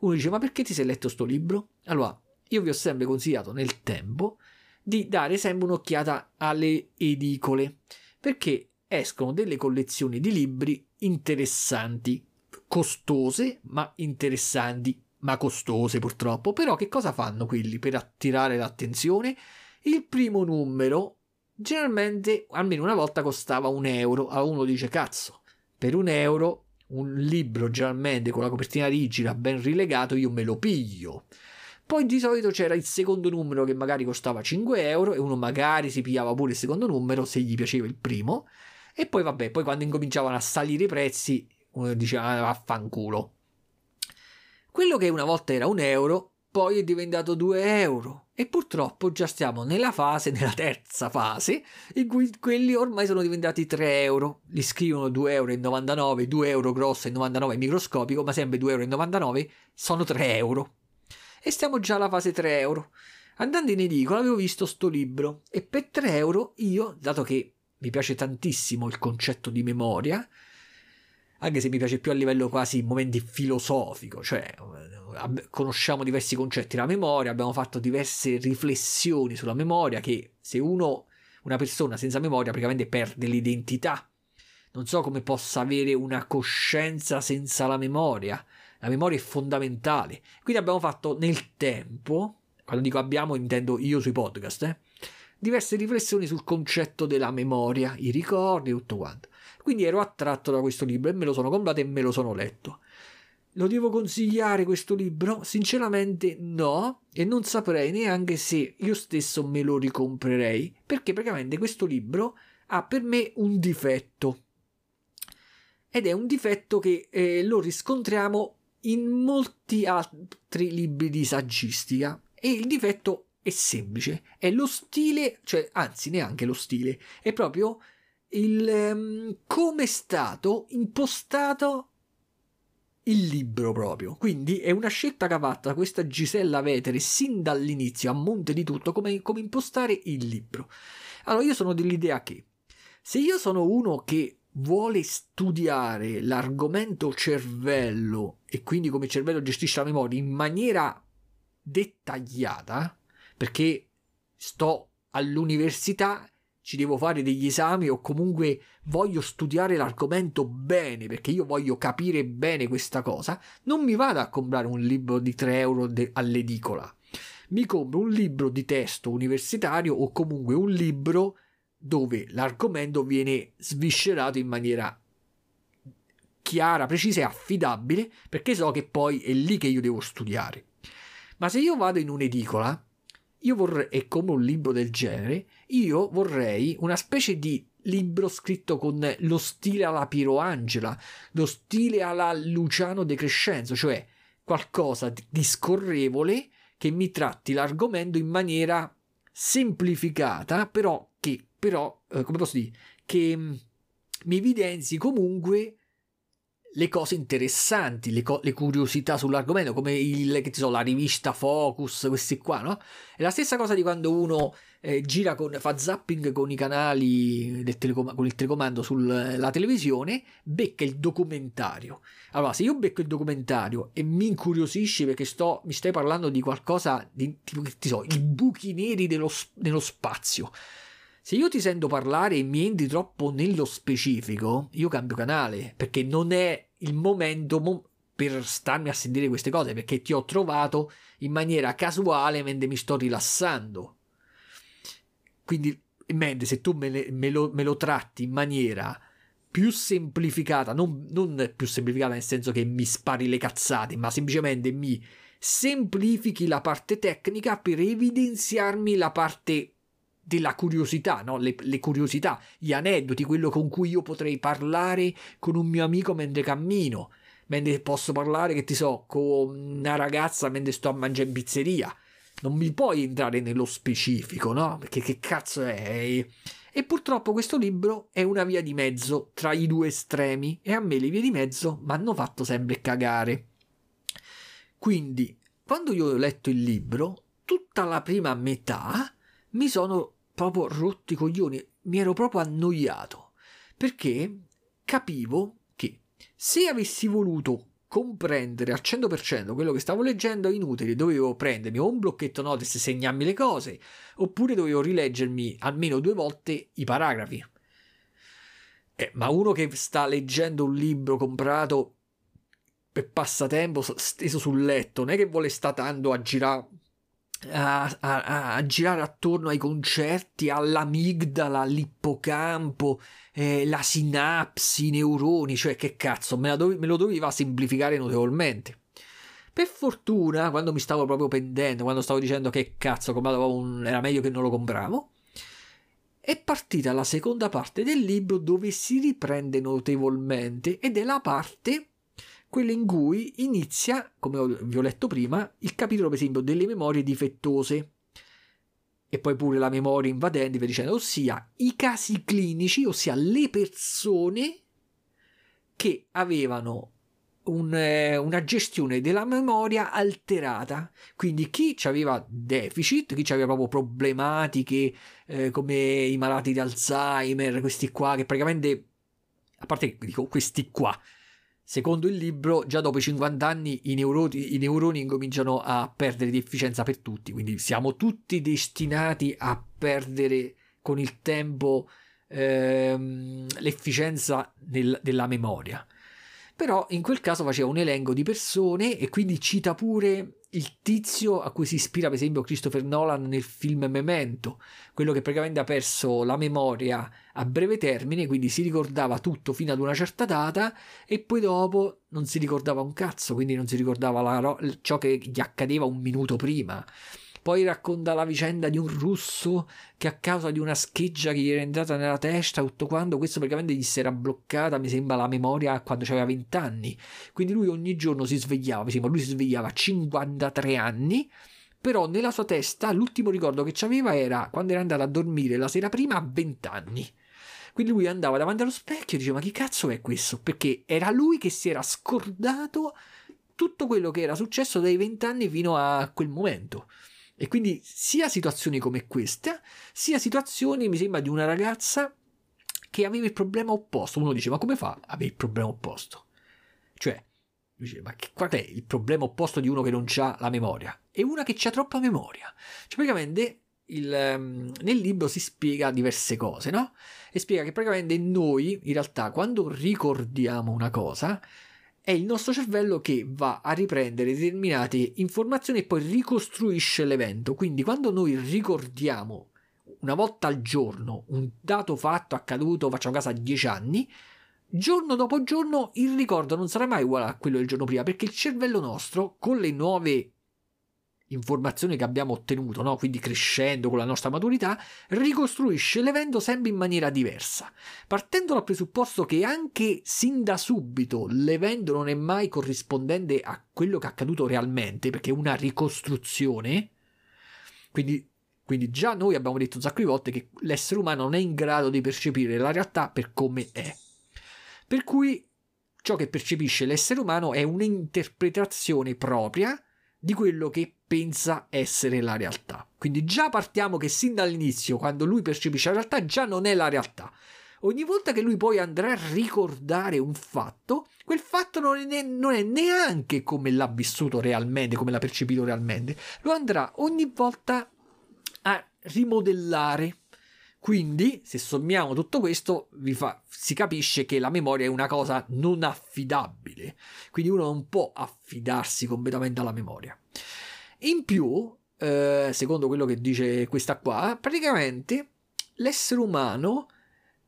Uno dice: Ma perché ti sei letto sto libro? Allora, io vi ho sempre consigliato nel tempo di dare sempre un'occhiata alle edicole perché escono delle collezioni di libri interessanti, costose ma interessanti ma costose purtroppo. Però che cosa fanno quelli per attirare l'attenzione? Il primo numero generalmente almeno una volta costava un euro. A uno dice cazzo, per un euro un libro generalmente con la copertina rigida ben rilegato, io me lo piglio. Poi di solito c'era il secondo numero che magari costava 5 euro e uno magari si pigliava pure il secondo numero se gli piaceva il primo. E poi vabbè, poi quando incominciavano a salire i prezzi, uno diceva ah, vaffanculo. Quello che una volta era un euro, poi è diventato 2 euro. E purtroppo già stiamo nella fase, nella terza fase, in cui quelli ormai sono diventati 3 euro. Li scrivono 2,99 euro, 2 euro grosso e 99 microscopico, ma sempre 2,99 euro sono 3 euro. E stiamo già alla fase 3 euro. Andando in edicola avevo visto sto libro e per 3 euro io, dato che mi piace tantissimo il concetto di memoria, anche se mi piace più a livello quasi momenti filosofico, cioè conosciamo diversi concetti della memoria, abbiamo fatto diverse riflessioni sulla memoria che se uno, una persona senza memoria praticamente perde l'identità. Non so come possa avere una coscienza senza la memoria. La memoria è fondamentale. Quindi abbiamo fatto nel tempo, quando dico abbiamo intendo io sui podcast, eh, diverse riflessioni sul concetto della memoria, i ricordi e tutto quanto. Quindi ero attratto da questo libro e me lo sono comprato e me lo sono letto. Lo devo consigliare questo libro? Sinceramente no, e non saprei neanche se io stesso me lo ricomprerei, perché praticamente questo libro ha per me un difetto. Ed è un difetto che eh, lo riscontriamo in molti altri libri di saggistica. E il difetto è semplice, è lo stile, cioè anzi neanche lo stile, è proprio il um, come è stato impostato il libro proprio. Quindi è una scelta che ha fatto questa Gisella Vetere sin dall'inizio, a monte di tutto, come, come impostare il libro. Allora io sono dell'idea che se io sono uno che vuole studiare l'argomento cervello e quindi come il cervello gestisce la memoria in maniera dettagliata, perché sto all'università, ci devo fare degli esami o comunque voglio studiare l'argomento bene perché io voglio capire bene questa cosa, non mi vado a comprare un libro di 3 euro de- all'edicola. Mi compro un libro di testo universitario o comunque un libro dove l'argomento viene sviscerato in maniera chiara, precisa e affidabile perché so che poi è lì che io devo studiare. Ma se io vado in un'edicola io vorrei, e come un libro del genere, io vorrei una specie di libro scritto con lo stile alla Piero Angela, lo stile alla Luciano De Crescenzo, cioè qualcosa di scorrevole che mi tratti l'argomento in maniera semplificata, però che, però, eh, come posso dire, che mm, mi evidenzi comunque le cose interessanti, le, co- le curiosità sull'argomento, come il, che so, la rivista Focus, questi qua, no? È la stessa cosa di quando uno eh, gira con, fa zapping con i canali del telecom- con il telecomando sulla televisione, becca il documentario. Allora, se io becco il documentario e mi incuriosisce perché sto, mi stai parlando di qualcosa di tipo, che ti so, i buchi neri dello, nello spazio. Se io ti sento parlare e mi entri troppo nello specifico, io cambio canale perché non è il momento mo- per starmi a sentire queste cose perché ti ho trovato in maniera casuale mentre mi sto rilassando. Quindi, mentre se tu me, le, me, lo, me lo, tratti in maniera più semplificata, non, non più semplificata nel senso che mi spari le cazzate, ma semplicemente mi semplifichi la parte tecnica per evidenziarmi la parte della curiosità, no? le, le, curiosità, gli aneddoti, quello con cui io potrei parlare con un mio amico mentre cammino, mentre posso parlare, che ti so, con una ragazza mentre sto a mangiare in pizzeria. Non mi puoi entrare nello specifico, no? Perché che cazzo è? E purtroppo questo libro è una via di mezzo tra i due estremi e a me le vie di mezzo mi hanno fatto sempre cagare. Quindi, quando io ho letto il libro, tutta la prima metà mi sono proprio rotti i coglioni, mi ero proprio annoiato perché capivo che se avessi voluto comprendere al 100% quello che stavo leggendo è inutile, dovevo prendermi o un blocchetto notice e segnarmi le cose, oppure dovevo rileggermi almeno due volte i paragrafi. Eh, ma uno che sta leggendo un libro comprato per passatempo steso sul letto, non è che vuole sta tanto a girare a, a, a, girare attorno ai concerti, all'amigdala, all'ippocampo, eh, la sinapsi, i neuroni, cioè che cazzo, me, dovevi, me lo doveva semplificare notevolmente. Per fortuna, quando mi stavo proprio pendendo, quando stavo dicendo che cazzo, un... era meglio che non lo compravo, è partita la seconda parte del libro dove si riprende notevolmente ed è la parte quella in cui inizia, come vi ho letto prima, il capitolo per esempio delle memorie difettose e poi pure la memoria invadente, via dicendo, ossia i casi clinici, ossia le persone che avevano un, eh, una gestione della memoria alterata. Quindi chi aveva deficit, chi aveva proprio problematiche eh, come i malati di Alzheimer, questi qua, che praticamente, a parte dico questi qua, Secondo il libro, già dopo i 50 anni i neuroni, i neuroni incominciano a perdere di efficienza per tutti, quindi siamo tutti destinati a perdere con il tempo ehm, l'efficienza nel, della memoria. Però in quel caso faceva un elenco di persone e quindi cita pure il tizio a cui si ispira per esempio Christopher Nolan nel film Memento, quello che praticamente ha perso la memoria a breve termine, quindi si ricordava tutto fino ad una certa data e poi dopo non si ricordava un cazzo, quindi non si ricordava la, ciò che gli accadeva un minuto prima. Poi racconta la vicenda di un russo che a causa di una scheggia che gli era entrata nella testa, tutto quando questo praticamente gli si era bloccata, mi sembra, la memoria quando aveva 20 anni. Quindi lui ogni giorno si svegliava, mi sembra, lui si svegliava a 53 anni, però nella sua testa l'ultimo ricordo che aveva era quando era andato a dormire la sera prima a 20 anni. Quindi lui andava davanti allo specchio e diceva: Ma che cazzo è questo? Perché era lui che si era scordato tutto quello che era successo dai 20 anni fino a quel momento. E quindi sia situazioni come questa, sia situazioni, mi sembra, di una ragazza che aveva il problema opposto. Uno dice, ma come fa a avere il problema opposto? Cioè, dice, ma che, qual è il problema opposto di uno che non ha la memoria? E una che ha troppa memoria. Cioè, praticamente il, um, nel libro si spiega diverse cose, no? E spiega che praticamente noi, in realtà, quando ricordiamo una cosa, è il nostro cervello che va a riprendere determinate informazioni e poi ricostruisce l'evento. Quindi quando noi ricordiamo una volta al giorno un dato fatto accaduto, facciamo caso a 10 anni, giorno dopo giorno il ricordo non sarà mai uguale a quello del giorno prima, perché il cervello nostro, con le nuove informazioni che abbiamo ottenuto, no? quindi crescendo con la nostra maturità, ricostruisce l'evento sempre in maniera diversa, partendo dal presupposto che anche sin da subito l'evento non è mai corrispondente a quello che è accaduto realmente, perché è una ricostruzione, quindi, quindi già noi abbiamo detto un sacco di volte che l'essere umano non è in grado di percepire la realtà per come è. Per cui ciò che percepisce l'essere umano è un'interpretazione propria di quello che pensa essere la realtà. Quindi già partiamo che sin dall'inizio, quando lui percepisce la realtà, già non è la realtà. Ogni volta che lui poi andrà a ricordare un fatto, quel fatto non è, non è neanche come l'ha vissuto realmente, come l'ha percepito realmente. Lo andrà ogni volta a rimodellare. Quindi, se sommiamo tutto questo, fa, si capisce che la memoria è una cosa non affidabile. Quindi uno non può affidarsi completamente alla memoria. In più, eh, secondo quello che dice questa qua, praticamente l'essere umano,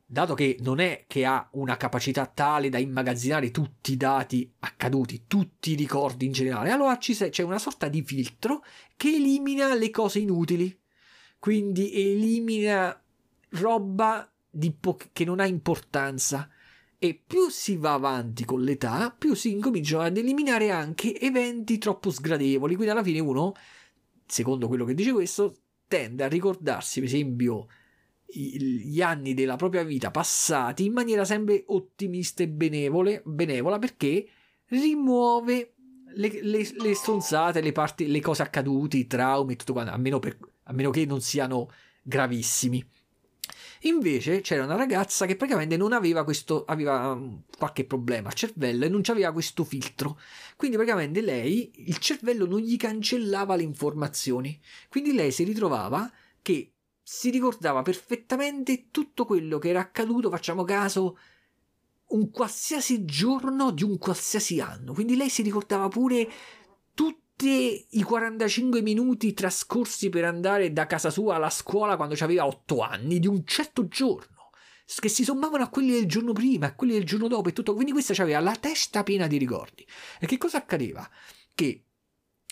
dato che non è che ha una capacità tale da immagazzinare tutti i dati accaduti, tutti i ricordi in generale, allora c'è una sorta di filtro che elimina le cose inutili. Quindi elimina roba po- che non ha importanza. E più si va avanti con l'età, più si incominciano ad eliminare anche eventi troppo sgradevoli. Quindi alla fine uno, secondo quello che dice questo, tende a ricordarsi, per esempio, gli anni della propria vita passati in maniera sempre ottimista e benevole, benevola perché rimuove le, le, le stronzate, le, parti, le cose accadute, i traumi e tutto quanto, a meno, per, a meno che non siano gravissimi. Invece c'era una ragazza che praticamente non aveva questo, aveva um, qualche problema al cervello e non aveva questo filtro. Quindi praticamente lei, il cervello non gli cancellava le informazioni. Quindi lei si ritrovava che si ricordava perfettamente tutto quello che era accaduto, facciamo caso, un qualsiasi giorno di un qualsiasi anno. Quindi lei si ricordava pure tutti i 45 minuti trascorsi per andare da casa sua alla scuola quando aveva 8 anni di un certo giorno che si sommavano a quelli del giorno prima, a quelli del giorno dopo e tutto. Quindi questa aveva la testa piena di ricordi. E che cosa accadeva? Che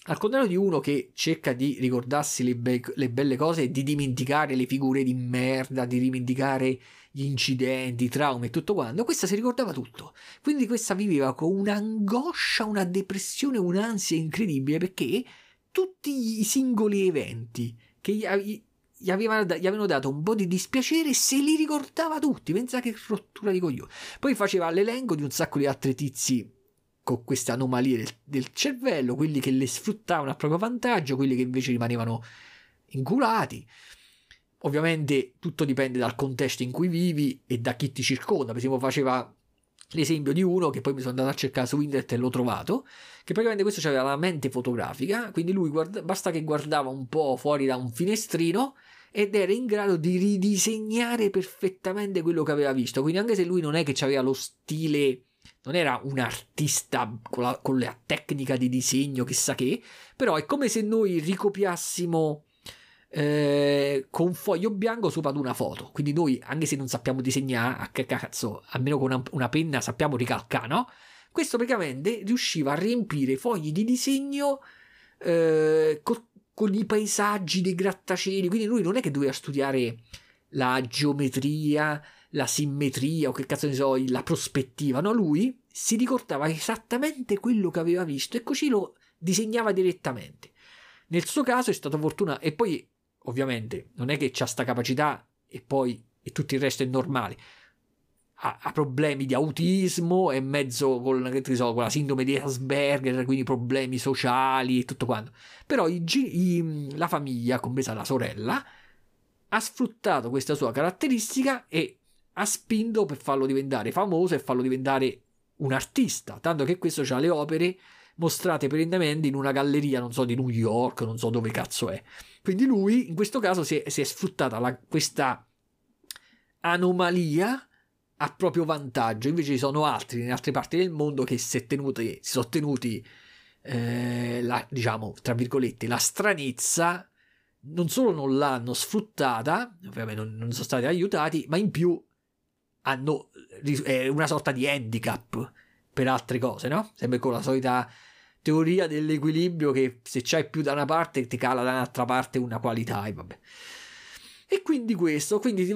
al contrario di uno che cerca di ricordarsi le, be- le belle cose e di dimenticare le figure di merda, di dimenticare gli incidenti, i traumi e tutto quanto, questa si ricordava tutto. Quindi questa viveva con un'angoscia, una depressione, un'ansia incredibile perché tutti i singoli eventi che gli, gli, avevano, gli avevano dato un po' di dispiacere se li ricordava tutti. Pensa che rottura di coglioni. Poi faceva l'elenco di un sacco di altri tizi con queste anomalie del, del, cervello, quelli che le sfruttavano a proprio vantaggio, quelli che invece rimanevano inculati. Ovviamente tutto dipende dal contesto in cui vivi e da chi ti circonda. Per esempio, faceva l'esempio di uno che poi mi sono andato a cercare su internet e l'ho trovato, che praticamente questo aveva la mente fotografica, quindi lui guarda, basta che guardava un po' fuori da un finestrino ed era in grado di ridisegnare perfettamente quello che aveva visto. Quindi anche se lui non è che aveva lo stile, non era un artista con la, con la tecnica di disegno, chissà che, però è come se noi ricopiassimo eh, con un foglio bianco sopra ad una foto. Quindi noi, anche se non sappiamo disegnare, a che cazzo, almeno con una, una penna sappiamo ricalcare, no? Questo praticamente riusciva a riempire fogli di disegno eh, con, con i paesaggi dei grattacieli. Quindi lui non è che doveva studiare la geometria, la simmetria o che cazzo ne so, la prospettiva. No, lui si ricordava esattamente quello che aveva visto e così lo disegnava direttamente. Nel suo caso è stato fortunato e poi ovviamente non è che ha sta capacità e poi e tutto il resto è normale. Ha, ha problemi di autismo, è mezzo con, so, con, la sindrome di Asperger, quindi problemi sociali e tutto quanto. Però i, i, la famiglia, compresa la sorella, ha sfruttato questa sua caratteristica e ha spinto per farlo diventare famoso e farlo diventare un artista. Tanto che questo ha le opere mostrate perennemente in una galleria, non so, di New York, non so dove cazzo è. Quindi lui, in questo caso, si è, si è sfruttata la, questa anomalia a proprio vantaggio. Invece ci sono altri in altre parti del mondo che si, tenuti, si sono tenuti, eh, la, diciamo, tra virgolette, la stranezza. Non solo non l'hanno sfruttata, ovviamente non, non sono stati aiutati, ma in più hanno eh, una sorta di handicap per altre cose, no? Sempre con la solita teoria dell'equilibrio che se c'hai più da una parte ti cala da un'altra parte una qualità e vabbè. E quindi questo, quindi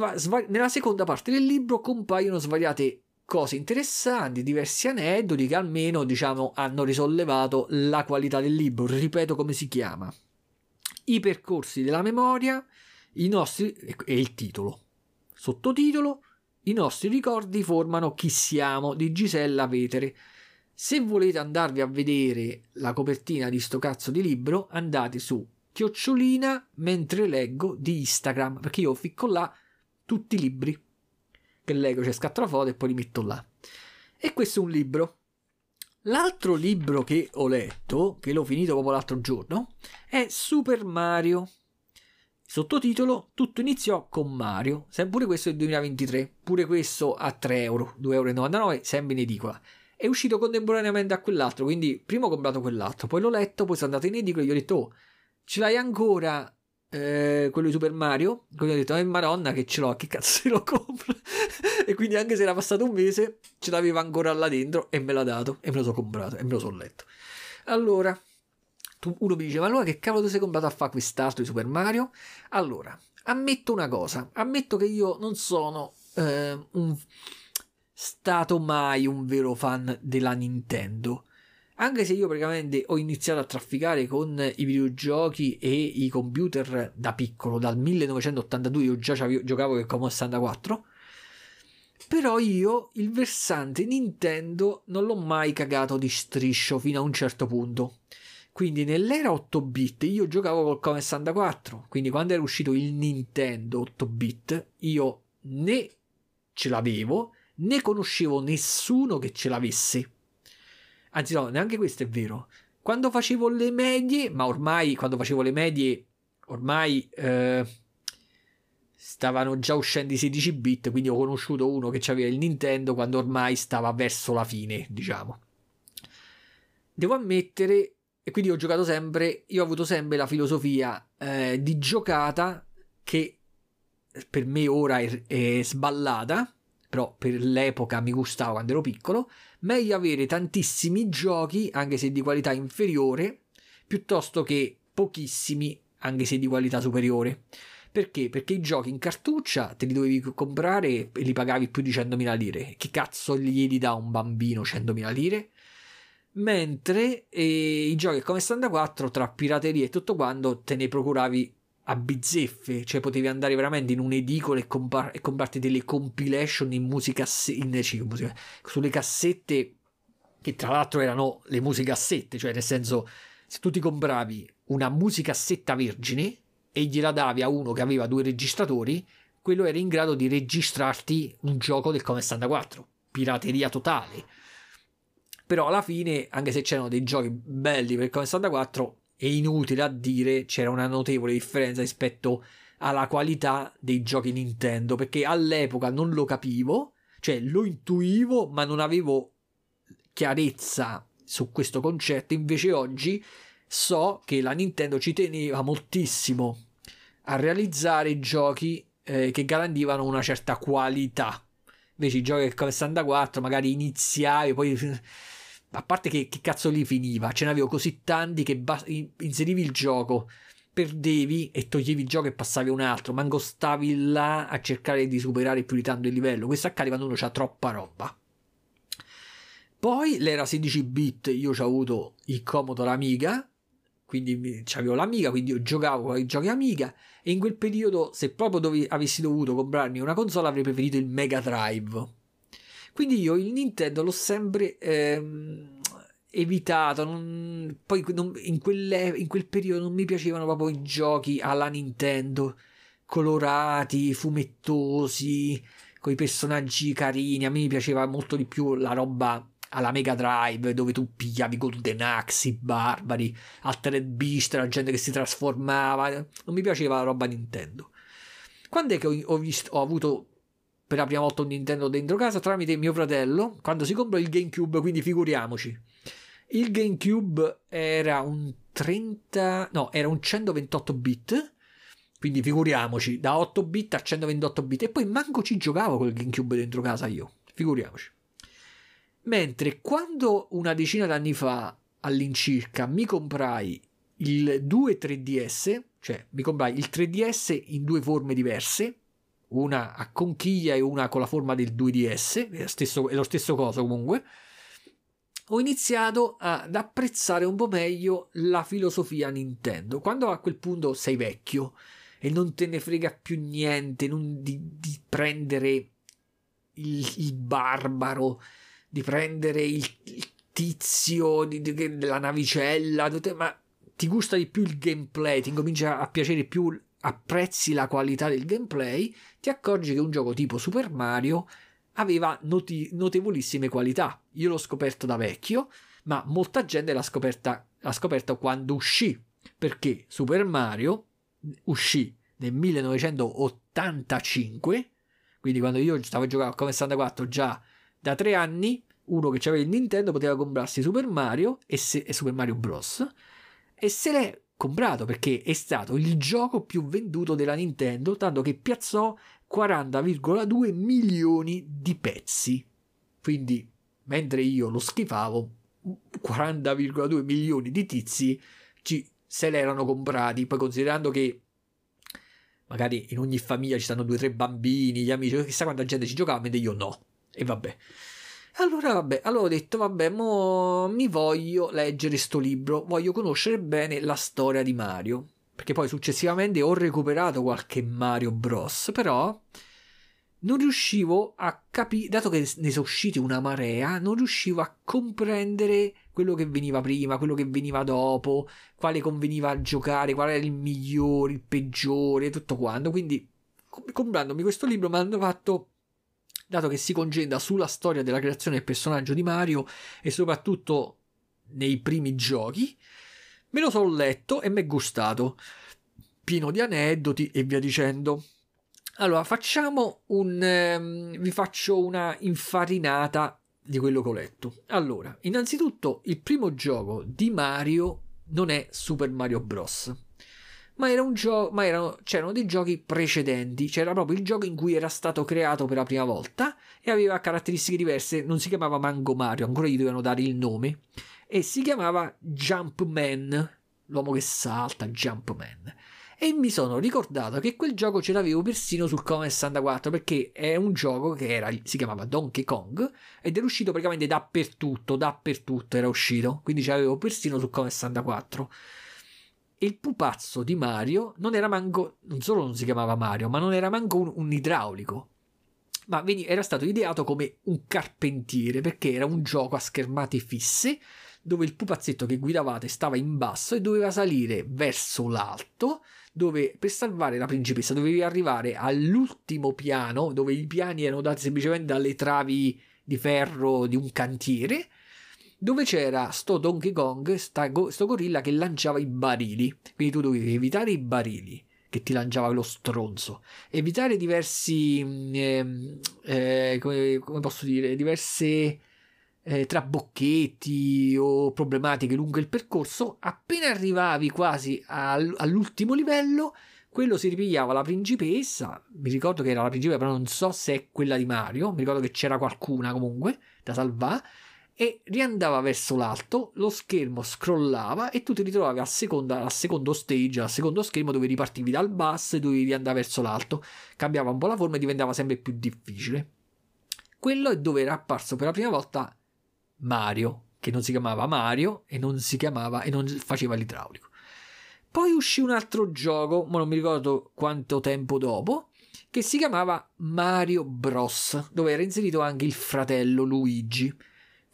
nella seconda parte del libro compaiono svariate cose interessanti, diversi aneddoti che almeno diciamo hanno risollevato la qualità del libro. Ripeto come si chiama. I percorsi della memoria, i nostri e il titolo. Sottotitolo i nostri ricordi formano chi siamo di Gisella Vetere. Se volete andarvi a vedere la copertina di sto cazzo di libro, andate su chiocciolina mentre leggo di Instagram, perché io ficco là tutti i libri che leggo, cioè scatto la foto e poi li metto là. E questo è un libro. L'altro libro che ho letto, che l'ho finito proprio l'altro giorno, è Super Mario Sottotitolo Tutto iniziò con Mario, sempre questo il 2023, pure questo a 3 euro, 2,99 euro, sempre in edicola. È uscito contemporaneamente a quell'altro, quindi prima ho comprato quell'altro, poi l'ho letto, poi sono andato in edicola e gli ho detto, oh, ce l'hai ancora eh, quello di Super Mario? Quindi ho detto, eh madonna che ce l'ho, che cazzo se lo compro? (laughs) e quindi anche se era passato un mese, ce l'aveva ancora là dentro e me l'ha dato e me lo sono comprato e me lo sono letto. Allora, tu, uno mi dice, ma allora che cavolo ti sei comprato a fare quest'altro di Super Mario? Allora, ammetto una cosa, ammetto che io non sono eh, un, stato mai un vero fan della Nintendo. Anche se io praticamente ho iniziato a trafficare con i videogiochi e i computer da piccolo, dal 1982 io già giocavo con Commodore 64. Però io il versante Nintendo non l'ho mai cagato di striscio fino a un certo punto. Quindi nell'era 8 bit io giocavo col Come 64, quindi quando era uscito il Nintendo 8 bit io né ce l'avevo né conoscevo nessuno che ce l'avesse. Anzi no, neanche questo è vero. Quando facevo le medie, ma ormai quando facevo le medie ormai eh, stavano già uscendo i 16 bit, quindi ho conosciuto uno che aveva il Nintendo quando ormai stava verso la fine, diciamo. Devo ammettere e quindi ho giocato sempre, io ho avuto sempre la filosofia eh, di giocata che per me ora è, è sballata, però per l'epoca mi gustava quando ero piccolo, meglio avere tantissimi giochi, anche se di qualità inferiore, piuttosto che pochissimi, anche se di qualità superiore. Perché? Perché i giochi in cartuccia te li dovevi comprare e li pagavi più di 100.000 lire. Che cazzo gli dà un bambino 100.000 lire? Mentre eh, i giochi come Stand 4 tra pirateria e tutto quanto te ne procuravi a bizzeffe, cioè potevi andare veramente in un'edicola e, compar- e comprarti delle compilation in musica, in musica sulle cassette che tra l'altro erano le musicassette, cioè nel senso se tu ti compravi una musicassetta vergine e gliela davi a uno che aveva due registratori, quello era in grado di registrarti un gioco del Come 64. Pirateria totale. Però alla fine, anche se c'erano dei giochi belli per il Come 64, è inutile a dire c'era una notevole differenza rispetto alla qualità dei giochi Nintendo, perché all'epoca non lo capivo, cioè lo intuivo, ma non avevo chiarezza su questo concetto. Invece oggi so che la Nintendo ci teneva moltissimo a realizzare giochi eh, che garantivano una certa qualità. Invece i giochi come 64 magari iniziavi, poi a parte che, che cazzo li finiva, ce n'avevo così tanti che ba- inserivi il gioco, perdevi e toglievi il gioco e passavi un altro, manco stavi là a cercare di superare più di tanto il livello. Questo accade quando uno ha troppa roba. Poi l'era 16 bit, io ho avuto il Commodore Amiga, quindi avevo l'Amiga, quindi io giocavo con i giochi Amiga e in quel periodo se proprio dovevi, avessi dovuto comprarmi una console avrei preferito il Mega Drive. Quindi io il Nintendo l'ho sempre ehm, evitato, non, poi non, in, quelle, in quel periodo non mi piacevano proprio i giochi alla Nintendo, colorati, fumettosi, con i personaggi carini, a me piaceva molto di più la roba alla Mega Drive dove tu pigliavi Golden Axe, i barbari, Altered Beast, la gente che si trasformava. Non mi piaceva la roba Nintendo. Quando è che ho, visto, ho avuto per la prima volta un Nintendo dentro casa? Tramite mio fratello, quando si compra il GameCube, quindi figuriamoci. Il GameCube era un 30, no, era un 128 bit. Quindi figuriamoci, da 8 bit a 128 bit. E poi manco ci giocavo col GameCube dentro casa io. Figuriamoci. Mentre quando una decina d'anni fa all'incirca mi comprai il 2 3DS, cioè mi comprai il 3DS in due forme diverse, una a conchiglia e una con la forma del 2DS, è stesso, è lo stesso cosa comunque, ho iniziato ad apprezzare un po' meglio la filosofia Nintendo. Quando a quel punto sei vecchio e non te ne frega più niente di, di, prendere il, il barbaro di prendere il, il tizio di, di, della navicella, ma ti gusta di più il gameplay, ti comincia a piacere più, apprezzi la qualità del gameplay, ti accorgi che un gioco tipo Super Mario aveva noti- notevolissime qualità. Io l'ho scoperto da vecchio, ma molta gente l'ha scoperta, l'ha scoperto quando uscì, perché Super Mario uscì nel 1985, quindi quando io stavo giocando come 64 già da tre anni uno che aveva il Nintendo poteva comprarsi Super Mario e, se, e Super Mario Bros. E se l'è comprato perché è stato il gioco più venduto della Nintendo, tanto che piazzò 40,2 milioni di pezzi. Quindi, mentre io lo schifavo, 40,2 milioni di tizi ci, se l'erano comprati. Poi considerando che magari in ogni famiglia ci stanno due o tre bambini, gli amici, chissà quanta gente ci giocava, mentre io no. E vabbè. Allora, vabbè, allora ho detto, vabbè, mo mi voglio leggere sto libro, voglio conoscere bene la storia di Mario. Perché poi successivamente ho recuperato qualche Mario Bros. Però non riuscivo a capire, dato che ne sono usciti una marea, non riuscivo a comprendere quello che veniva prima, quello che veniva dopo, quale conveniva giocare, qual era il migliore, il peggiore, tutto quanto. Quindi, comprandomi questo libro mi hanno fatto dato che si congeda sulla storia della creazione del personaggio di Mario e soprattutto nei primi giochi, me lo sono letto e mi è gustato, pieno di aneddoti e via dicendo. Allora, facciamo un. Ehm, vi faccio una infarinata di quello che ho letto. Allora, innanzitutto, il primo gioco di Mario non è Super Mario Bros. Ma, era un gioco, ma erano, c'erano dei giochi precedenti, c'era proprio il gioco in cui era stato creato per la prima volta e aveva caratteristiche diverse, non si chiamava Mango Mario, ancora gli dovevano dare il nome, e si chiamava Jumpman, l'uomo che salta, Jumpman. E mi sono ricordato che quel gioco ce l'avevo persino sul Commodore 64 perché è un gioco che era, si chiamava Donkey Kong ed era uscito praticamente dappertutto, dappertutto era uscito, quindi ce l'avevo persino sul Commodore 64. Il pupazzo di Mario non era manco, non solo non si chiamava Mario, ma non era manco un, un idraulico, ma era stato ideato come un carpentiere perché era un gioco a schermate fisse dove il pupazzetto che guidavate stava in basso e doveva salire verso l'alto dove per salvare la principessa dovevi arrivare all'ultimo piano, dove i piani erano dati semplicemente dalle travi di ferro di un cantiere, dove c'era sto Donkey Kong, sta, sto gorilla che lanciava i barili. Quindi tu dovevi evitare i barili che ti lanciava lo stronzo, evitare diversi, eh, eh, come, come posso dire, diverse eh, trabocchetti o problematiche lungo il percorso, appena arrivavi quasi al, all'ultimo livello, quello si ripigliava la principessa. Mi ricordo che era la principessa, però non so se è quella di Mario. Mi ricordo che c'era qualcuna comunque da salvare. E riandava verso l'alto, lo schermo scrollava e tu ti ritrovavi al, secondo stage, al secondo schermo dove ripartivi dal basso e dovevi andare verso l'alto. Cambiava un po' la forma e diventava sempre più difficile. Quello è dove era apparso per la prima volta Mario, che non si chiamava Mario e non si chiamava e non faceva l'idraulico. Poi uscì un altro gioco, ma non mi ricordo quanto tempo dopo, che si chiamava Mario Bros, dove era inserito anche il fratello Luigi.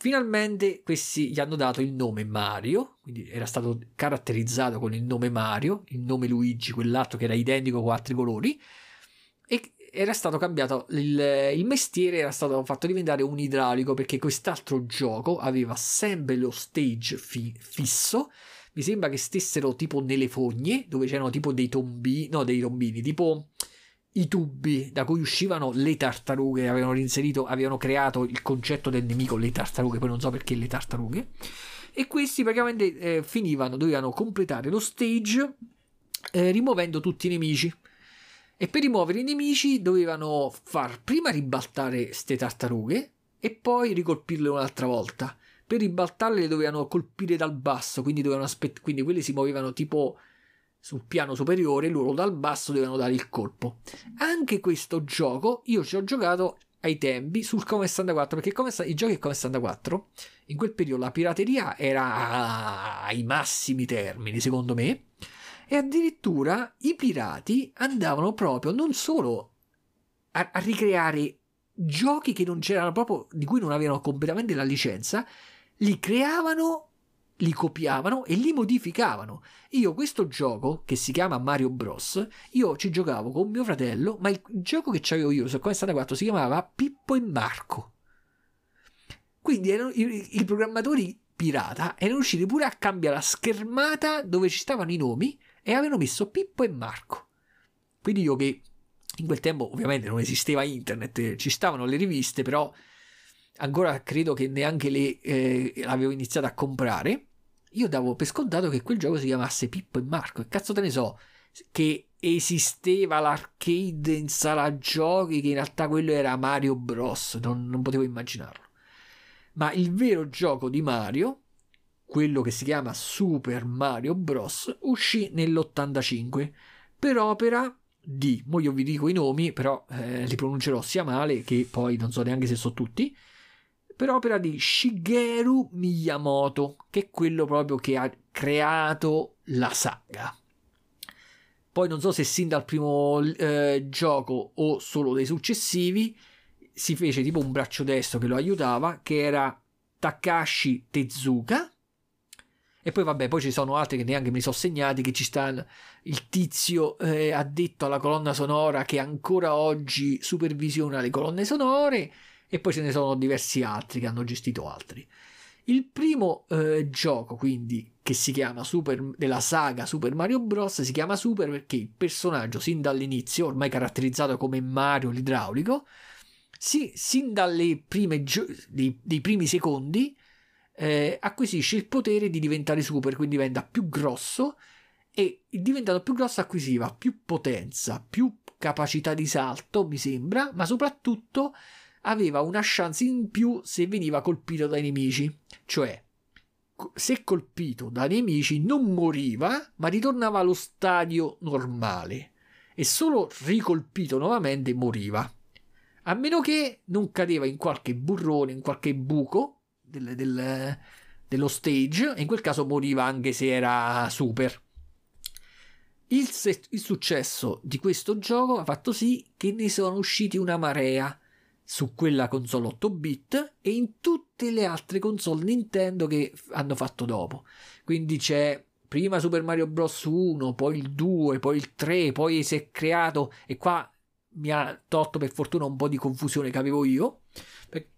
Finalmente questi gli hanno dato il nome Mario, quindi era stato caratterizzato con il nome Mario, il nome Luigi, quell'altro che era identico con altri colori, e era stato cambiato il, il, mestiere era stato fatto diventare un idraulico perché quest'altro gioco aveva sempre lo stage fi- fisso mi sembra che stessero tipo nelle fogne dove c'erano tipo dei tombini no dei tombini tipo i tubi da cui uscivano le tartarughe avevano inserito avevano creato il concetto del nemico le tartarughe poi non so perché le tartarughe e questi praticamente eh, finivano dovevano completare lo stage eh, rimuovendo tutti i nemici e per rimuovere i nemici dovevano far prima ribaltare ste tartarughe e poi ricolpirle un'altra volta. Per ribaltarle dovevano colpire dal basso, quindi, aspett- quindi quelle si muovevano tipo sul piano superiore, loro dal basso dovevano dare il colpo. Anche questo gioco io ci ho giocato ai tempi sul Come 64 perché come, i giochi Come 64 in quel periodo la pirateria era ai massimi termini secondo me e addirittura i pirati andavano proprio non solo a, a ricreare giochi che non c'erano proprio, di cui non avevano completamente la licenza, li creavano, li copiavano e li modificavano. Io questo gioco, che si chiama Mario Bros, io ci giocavo con mio fratello, ma il gioco che avevo io su Come4 si chiamava Pippo e Marco. Quindi erano i, i programmatori pirata erano riusciti pure a cambiare la schermata dove ci stavano i nomi e avevano messo Pippo e Marco. Quindi io che in quel tempo ovviamente non esisteva internet, ci stavano le riviste, però ancora credo che neanche le eh, avevo iniziato a comprare. Io davo per scontato che quel gioco si chiamasse Pippo e Marco. E cazzo te ne so che esisteva l'arcade in sala giochi, che in realtà quello era Mario Bros. Non, non potevo immaginarlo. Ma il vero gioco di Mario quello che si chiama Super Mario Bros. uscì nell'85 per opera di, mo io vi dico i nomi, però eh, li pronuncerò sia male che poi non so neanche se sono tutti, per opera di Shigeru Miyamoto, che è quello proprio che ha creato la saga. Poi non so se sin dal primo eh, gioco o solo dei successivi si fece tipo un braccio destro che lo aiutava, che era Takashi Tezuka, e poi vabbè, poi ci sono altri che neanche mi sono segnati, che ci sta il tizio eh, addetto alla colonna sonora che ancora oggi supervisiona le colonne sonore e poi ce ne sono diversi altri che hanno gestito altri. Il primo eh, gioco, quindi, che si chiama Super, della saga Super Mario Bros. si chiama Super perché il personaggio, sin dall'inizio, ormai caratterizzato come Mario l'idraulico, si, sin prime gio- primi secondi, eh, acquisisce il potere di diventare super, quindi diventa più grosso e diventato più grosso acquisiva più potenza, più capacità di salto, mi sembra, ma soprattutto aveva una chance in più se veniva colpito dai nemici, cioè se colpito dai nemici non moriva, ma ritornava allo stadio normale e solo ricolpito nuovamente moriva. A meno che non cadeva in qualche burrone, in qualche buco del, del, dello stage, e in quel caso moriva anche se era super. Il, il, successo di questo gioco ha fatto sì che ne sono usciti una marea su quella console 8 bit e in tutte le altre console Nintendo che hanno fatto dopo. Quindi c'è prima Super Mario Bros 1, poi il 2, poi il 3, poi si è creato e qua mi ha tolto per fortuna un po' di confusione che avevo io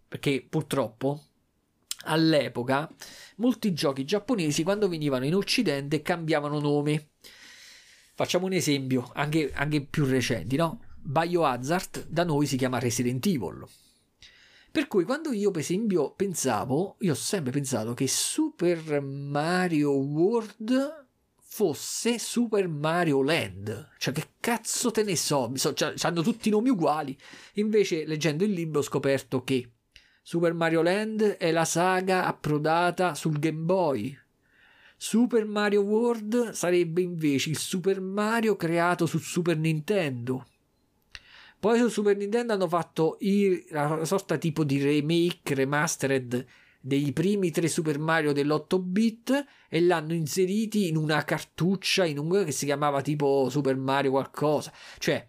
perché purtroppo all'epoca molti giochi giapponesi quando venivano in occidente cambiavano nome facciamo un esempio anche, anche più recenti no? Biohazard da noi si chiama Resident Evil. Per cui quando io per esempio pensavo, io ho sempre pensato che Super Mario World fosse Super Mario Land. Cioè che cazzo te ne so, so hanno tutti i nomi uguali. Invece leggendo il libro ho scoperto che Super Mario Land è la saga approdata sul Game Boy. Super Mario World sarebbe invece il Super Mario creato su Super Nintendo. Poi su Super Nintendo hanno fatto una sorta tipo di remake remastered dei primi tre Super Mario dell'8 bit e l'hanno inseriti in una cartuccia in un che si chiamava tipo Super Mario qualcosa. Cioè,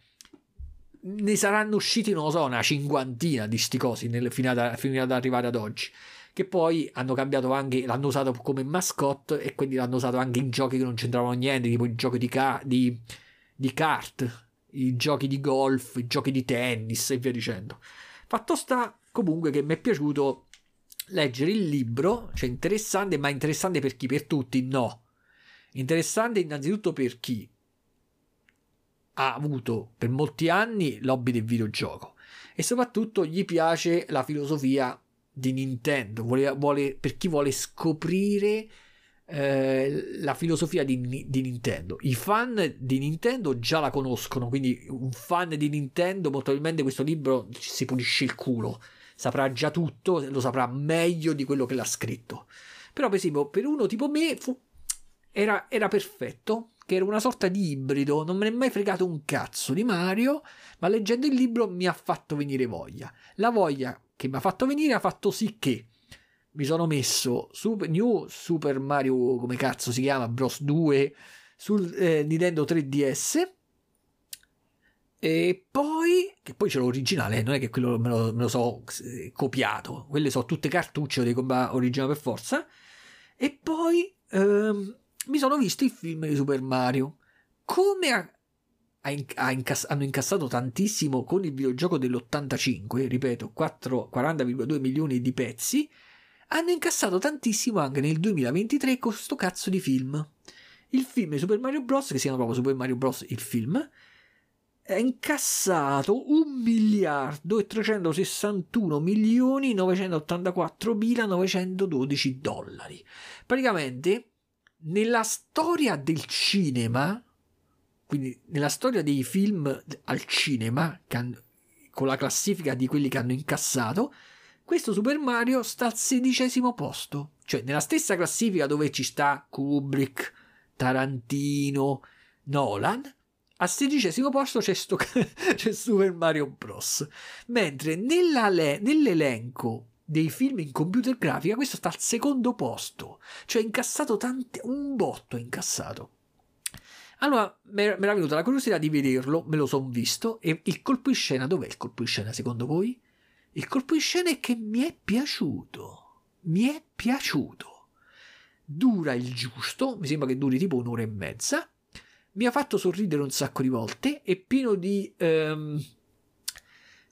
ne saranno usciti, non lo so, una cinquantina di sti cosi nel, fino, ad, fino ad arrivare ad oggi. Che poi hanno cambiato anche, l'hanno usato come mascotte e quindi l'hanno usato anche in giochi che non c'entravano niente, tipo i giochi di, ca- di, di kart i giochi di golf, i giochi di tennis e via dicendo. Fatto sta comunque che mi è piaciuto leggere il libro, cioè interessante, ma interessante per chi? Per tutti? No. Interessante innanzitutto per chi ha avuto per molti anni l'hobby del videogioco e soprattutto gli piace la filosofia di Nintendo, vuole, vuole, per chi vuole scoprire eh, la filosofia di, di, Nintendo. I fan di Nintendo già la conoscono, quindi un fan di Nintendo probabilmente questo libro si pulisce il culo, saprà già tutto, lo saprà meglio di quello che l'ha scritto. Però per esempio per uno tipo me fu, era, era perfetto, che era una sorta di ibrido, non me ne è mai fregato un cazzo di Mario, ma leggendo il libro mi ha fatto venire voglia. La voglia che mi ha fatto venire ha fatto sì che mi sono messo Super, New Super Mario, come cazzo si chiama, Bros 2 sul eh, Nintendo 3DS. E poi, che poi c'è l'originale, non è che quello me lo, me lo so eh, copiato, quelle sono tutte cartucce dei combat originali per forza. E poi ehm, mi sono visto il film di Super Mario. Come ha, ha ha incass- hanno incassato tantissimo con il videogioco dell'85, ripeto, 4, 40,2 milioni di pezzi hanno incassato tantissimo anche nel 2023 con questo cazzo di film. Il film di Super Mario Bros., che si chiama proprio Super Mario Bros. il film, ha incassato 1 miliardo e 361 milioni 984 mila 912 dollari. Praticamente, nella storia del cinema, quindi nella storia dei film al cinema, con la classifica di quelli che hanno incassato, questo Super Mario sta al sedicesimo posto, cioè nella stessa classifica dove ci sta Kubrick, Tarantino, Nolan, al sedicesimo posto c'è, sto, (laughs) c'è Super Mario Bros. Mentre le, nell'elenco dei film in computer grafica questo sta al secondo posto, cioè incassato tanti, un botto incassato. Allora mi era venuta la curiosità di vederlo, me lo sono visto e il colpo di scena, dov'è il colpo di scena secondo voi? Il colpo di scena è che mi è piaciuto. Mi è piaciuto. Dura il giusto, mi sembra che duri tipo un'ora e mezza. Mi ha fatto sorridere un sacco di volte. È pieno di. Um,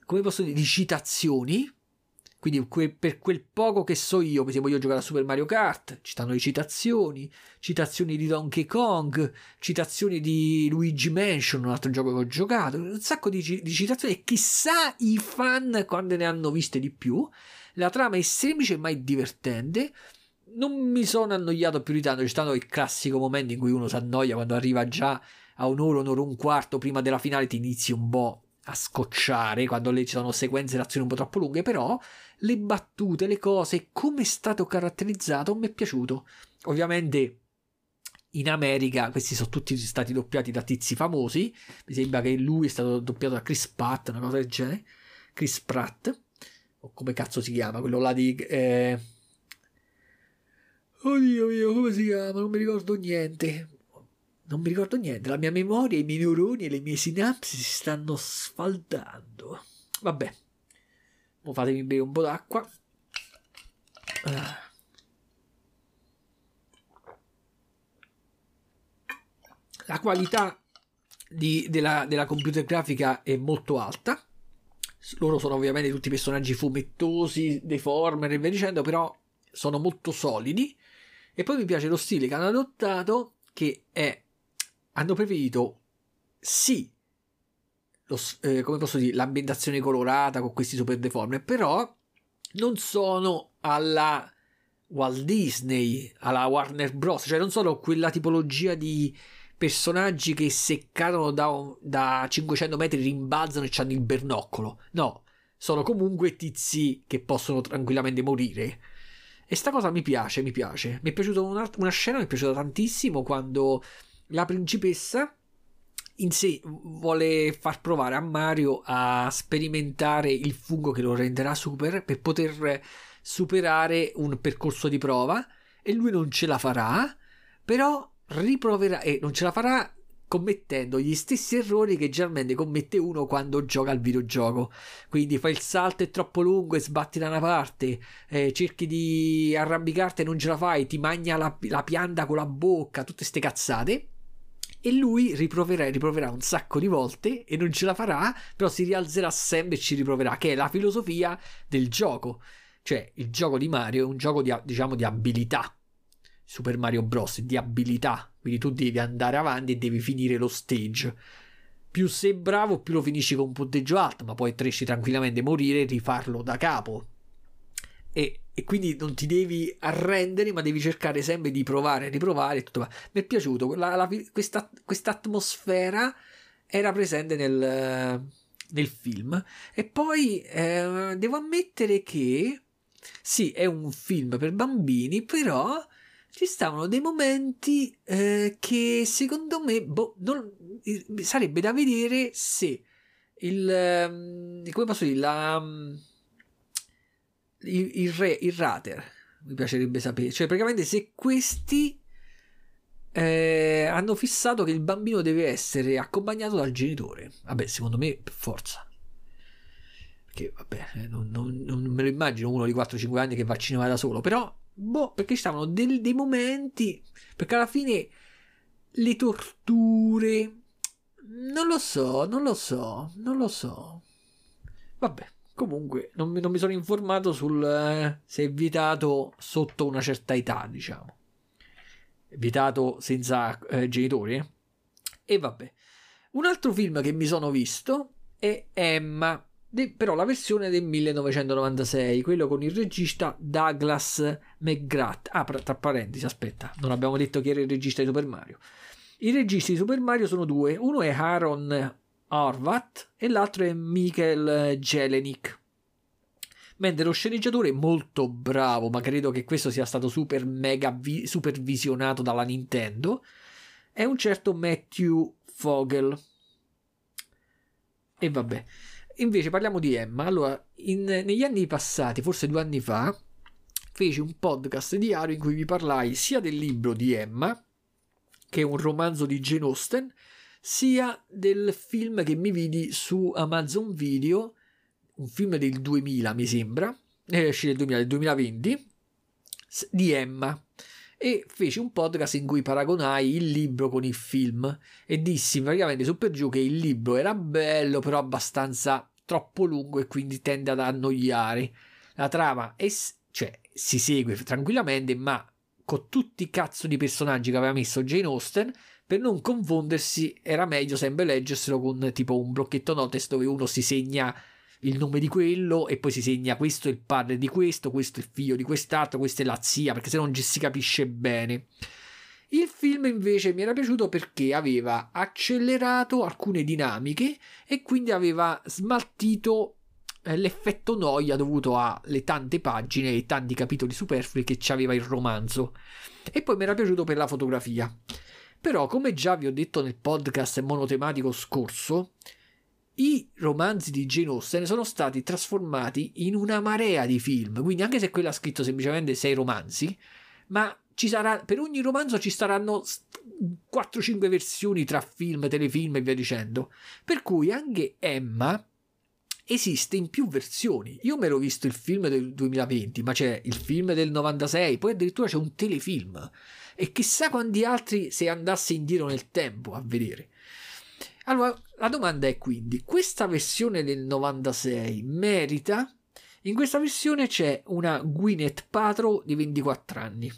come posso dire? Di citazioni quindi que- per quel poco che so io, se voglio giocare a Super Mario Kart, ci stanno le citazioni, citazioni di Donkey Kong, citazioni di Luigi Mansion, un altro gioco che ho giocato, un sacco di, di citazioni e chissà i fan quando ne hanno viste di più. La trama è semplice ma è divertente. non mi sono annoiato più di tanto. C'è stato il classico momento in cui uno si annoia quando arriva già a un'ora, un'ora un quarto prima della finale, ti inizi un po' a scocciare quando ci sono sequenze d'azione un po' troppo lunghe. Però le battute, le cose, come è stato caratterizzato, mi è piaciuto. Ovviamente in America questi sono tutti stati doppiati da tizi famosi. Mi sembra che lui è stato doppiato da Chris Pratt, una cosa del genere. Chris Pratt, o come cazzo si chiama, quello là di. Eh... Oddio mio, come si chiama? Non mi ricordo niente. Non mi ricordo niente. La mia memoria, i miei neuroni e le mie sinapsi si stanno sfaldando. Vabbè. Mo fatemi bere un po' d'acqua. Ah. La qualità di, della, della computer grafica è molto alta. Loro sono ovviamente tutti personaggi fumettosi, deformer e via dicendo, però sono molto solidi. E poi mi piace lo stile che hanno adottato, che è hanno preferito sì lo, eh, come posso dire l'ambientazione colorata con questi super deformer però non sono alla Walt Disney alla Warner Bros cioè non sono quella tipologia di personaggi che se cadono da, da 500 metri rimbalzano e hanno il bernoccolo. No, sono comunque tizi che possono tranquillamente morire. E sta cosa mi piace, mi piace. Mi è piaciuta una, una scena, mi è piaciuta tantissimo quando la principessa in sé vuole far provare a Mario a sperimentare il fungo che lo renderà super per poter superare un percorso di prova e lui non ce la farà, però riproverà e non ce la farà commettendo gli stessi errori che generalmente commette uno quando gioca al videogioco. Quindi fai il salto è troppo lungo e sbatti da una parte, eh, cerchi di arrampicarti e non ce la fai, ti magna la, la pianta con la bocca, tutte ste cazzate. E lui riproverà e riproverà un sacco di volte e non ce la farà, però si rialzerà sempre e ci riproverà, che è la filosofia del gioco. Cioè, il gioco di Mario è un gioco di, diciamo, di abilità Super Mario Bros. di abilità. Quindi tu devi andare avanti e devi finire lo stage. Più sei bravo, più lo finisci con un punteggio alto, ma poi potresti tranquillamente morire e rifarlo da capo. E, e, quindi non ti devi arrendere, ma devi cercare sempre di provare, riprovare. Tutto. Mi è piaciuto questa atmosfera era presente nel, nel film. E poi eh, devo ammettere che sì, è un film per bambini, però ci stavano dei momenti eh, che secondo me boh, non, sarebbe da vedere se il ehm, come posso dire la, il, il, re, il rater mi piacerebbe sapere cioè praticamente se questi eh, hanno fissato che il bambino deve essere accompagnato dal genitore vabbè secondo me per forza perché vabbè eh, non, non, non me lo immagino uno di 4-5 anni che va a cinema da solo però Boh, perché ci stavano del, dei momenti. Perché alla fine le torture. Non lo so, non lo so, non lo so. Vabbè, comunque non mi, non mi sono informato sul eh, se è vietato sotto una certa età, diciamo. Vietato senza eh, genitori. Eh? E vabbè. Un altro film che mi sono visto è Emma de, però la versione del 1996, quello con il regista Douglas McGrath. Ah, tra parentesi, aspetta, non abbiamo detto chi era il regista di Super Mario. I registi di Super Mario sono due, uno è Aaron Horvath e l'altro è Michael Jelenic. Mentre lo sceneggiatore è molto bravo, ma credo che questo sia stato super mega vi- supervisionato dalla Nintendo, è un certo Matthew Fogel. E vabbè. Invece parliamo di Emma. Allora, in, negli anni passati, forse due anni fa, feci un podcast diario in cui vi parlai sia del libro di Emma, che è un romanzo di Jane Austen, sia del film che mi vidi su Amazon Video, un film del 2000 mi sembra, eh, esce del 2000, del 2020, di Emma e feci un podcast in cui paragonai il libro con il film e dissi praticamente su per giù che il libro era bello però abbastanza troppo lungo e quindi tende ad annoiare. La trama è, cioè, si segue tranquillamente ma con tutti i cazzo di personaggi che aveva messo Jane Austen per non confondersi era meglio sempre leggerselo con tipo un blocchetto notes dove uno si segna il nome di quello e poi si segna questo è il padre di questo, questo è il figlio di quest'altro, questa è la zia, perché se non ci si capisce bene. Il film invece mi era piaciuto perché aveva accelerato alcune dinamiche e quindi aveva smaltito eh, l'effetto noia dovuto alle tante pagine e tanti capitoli superflui che c'aveva il romanzo. E poi mi era piaciuto per la fotografia. Però, come già vi ho detto nel podcast monotematico scorso, i romanzi di Jane Austen sono stati trasformati in una marea di film. Quindi, anche se quello ha scritto semplicemente sei romanzi, ma sarà, per ogni romanzo ci saranno 4-5 versioni tra film, telefilm e via dicendo. Per cui anche Emma esiste in più versioni. Io mi ero visto il film del 2020, ma c'è il film del 96, poi addirittura c'è un telefilm. E chissà quanti altri se andasse indietro nel tempo a vedere. Allora, la domanda è quindi, questa versione del 96 merita? In questa versione c'è una Gwyneth Paltrow di 24 anni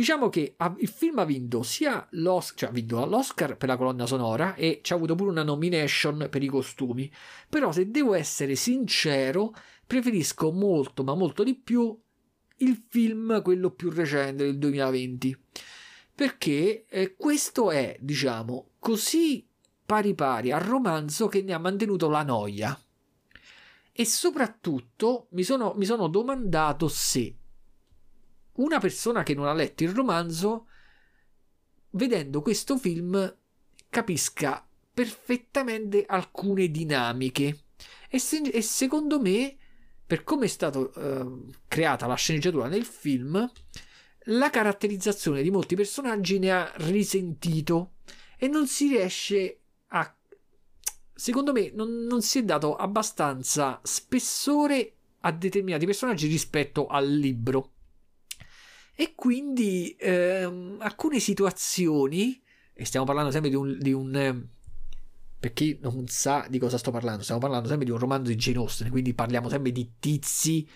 Diciamo che il film ha vinto sia l'Oscar, cioè ha vinto l'Oscar per la colonna sonora e ci ha avuto pure una nomination per i costumi. Però se devo essere sincero, preferisco molto, ma molto di più il film, quello più recente del 2020. Perché eh, questo è, diciamo, così pari pari al romanzo che ne ha mantenuto la noia. E soprattutto mi sono, mi sono domandato se una persona che non ha letto il romanzo, vedendo questo film, capisca perfettamente alcune dinamiche. E, se, e secondo me, per come è stata uh, creata la sceneggiatura nel film, la caratterizzazione di molti personaggi ne ha risentito e non si riesce a secondo me non, non, si è dato abbastanza spessore a determinati personaggi rispetto al libro. E quindi ehm, alcune situazioni, e stiamo parlando sempre di un, di un ehm, per chi non sa di cosa sto parlando, stiamo parlando sempre di un romanzo di Jane Austen, quindi parliamo sempre di tizi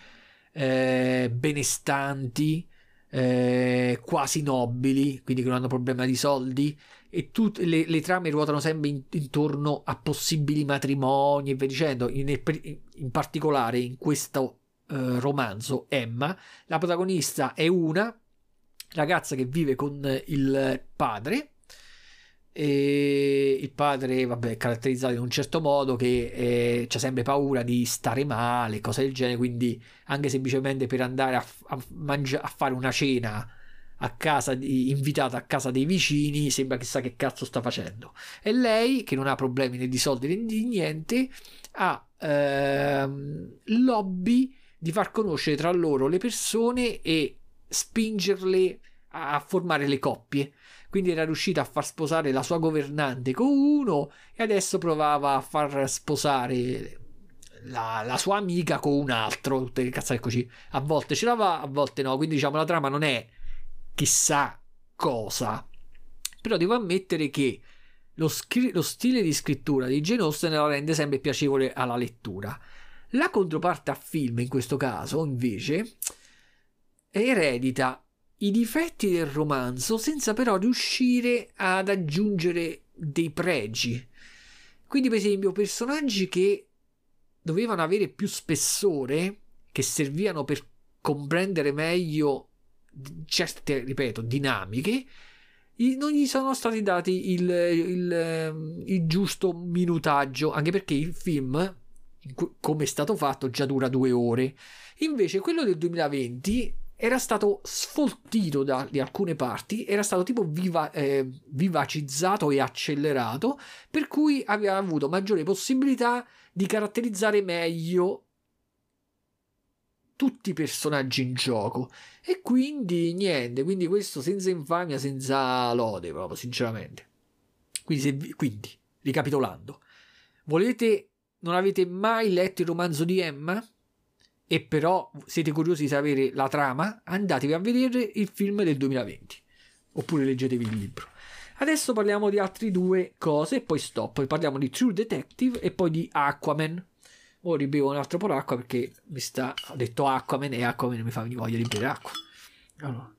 eh, benestanti, eh, quasi nobili, quindi che non hanno problema di soldi, e tutte le, le trame ruotano sempre in, intorno a possibili matrimoni e via dicendo. In, in particolare in questo eh, romanzo Emma, la protagonista è una ragazza che vive con il padre. E il padre vabbè, è caratterizzato in un certo modo che eh, ha sempre paura di stare male, cose del genere, quindi anche semplicemente per andare a, a, mangia- a fare una cena a casa di, invitata a casa dei vicini sembra chissà che cazzo sta facendo. E lei che non ha problemi né di soldi né di niente ha ehm, lobby di far conoscere tra loro le persone e spingerle a formare le coppie. Quindi era riuscita a far sposare la sua governante con uno e adesso provava a far sposare la, la sua amica con un altro. Tutte le cazzate così. A volte ce la va, a volte no. Quindi diciamo la trama non è chissà cosa. Però devo ammettere che lo, scri- lo stile di scrittura di Jane Austen la rende sempre piacevole alla lettura. La controparte a film, in questo caso, invece, eredita i difetti del romanzo senza però riuscire ad aggiungere dei pregi. Quindi, per esempio, personaggi che dovevano avere più spessore, che servivano per comprendere meglio certe, ripeto, dinamiche, non gli sono stati dati il, il, il giusto minutaggio, anche perché il film come è stato fatto, già dura due ore. Invece quello del 2020 era stato sfoltito da, di alcune parti, era stato tipo viva, eh, vivacizzato e accelerato, per cui aveva avuto maggiore possibilità di caratterizzare meglio tutti i personaggi in gioco. E quindi niente, quindi questo senza infamia, senza lode, proprio sinceramente. Quindi, se, quindi ricapitolando, volete non avete mai letto il romanzo di Emma e però siete curiosi di sapere la trama, andatevi a vedere il film del 2020 oppure leggetevi il libro. Adesso parliamo di altre due cose e poi stop. Parliamo di True Detective e poi di Aquaman. Ora ribevo un altro po' d'acqua perché mi sta. Ho detto Aquaman e Aquaman mi fa venire voglia di bere acqua. Allora.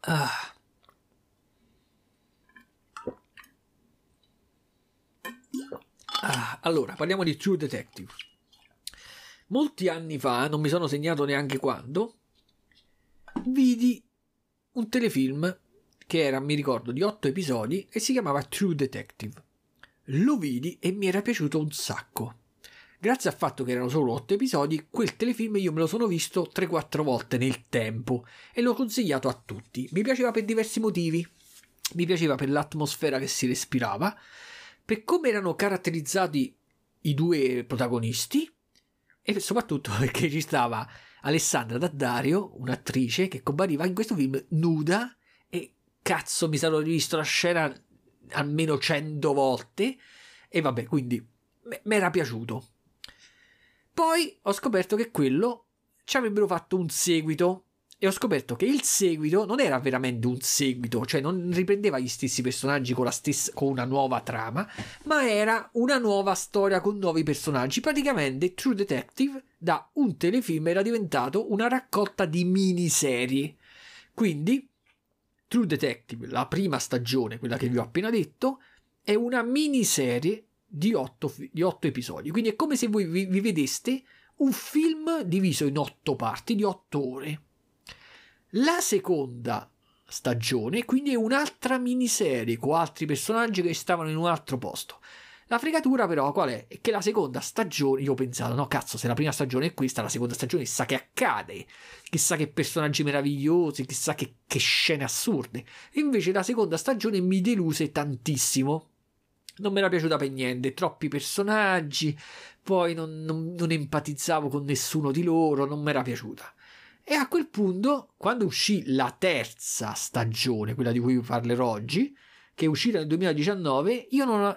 Ah. Allora, parliamo di True Detective. Molti anni fa, non mi sono segnato neanche quando, vidi un telefilm che era, mi ricordo, di otto episodi e si chiamava True Detective. Lo vidi e mi era piaciuto un sacco. Grazie al fatto che erano solo otto episodi, quel telefilm io me lo sono visto 3-4 volte nel tempo e l'ho consigliato a tutti. Mi piaceva per diversi motivi. Mi piaceva per l'atmosfera che si respirava, per come erano caratterizzati i due protagonisti e soprattutto (laughs) perché ci stava Alessandra Daddario, un'attrice che compariva in questo film nuda e cazzo mi sarò rivisto la scena almeno cento volte e vabbè quindi mi era piaciuto. Poi ho scoperto che quello ci avrebbero fatto un seguito e ho scoperto che il seguito non era veramente un seguito, cioè non riprendeva gli stessi personaggi con, stessa, con una nuova trama, ma era una nuova storia con nuovi personaggi. Praticamente True Detective da un telefilm era diventato una raccolta di miniserie. Quindi True Detective, la prima stagione, quella che vi ho appena detto, è una miniserie di otto, di otto episodi. Quindi è come se voi vi, vi vedeste un film diviso in otto parti di otto ore. La seconda stagione, quindi è un'altra miniserie con altri personaggi che stavano in un altro posto. La fregatura però qual è? È che la seconda stagione, io ho pensato, no cazzo, se la prima stagione è questa, la seconda stagione chissà che accade, chissà che personaggi meravigliosi, chissà che, che scene assurde. invece la seconda stagione mi deluse tantissimo non mi era piaciuta per niente, troppi personaggi, poi non, non, non empatizzavo con nessuno di loro, non mi era piaciuta. E a quel punto, quando uscì la terza stagione, quella di cui vi parlerò oggi, che è uscita nel 2019, io non,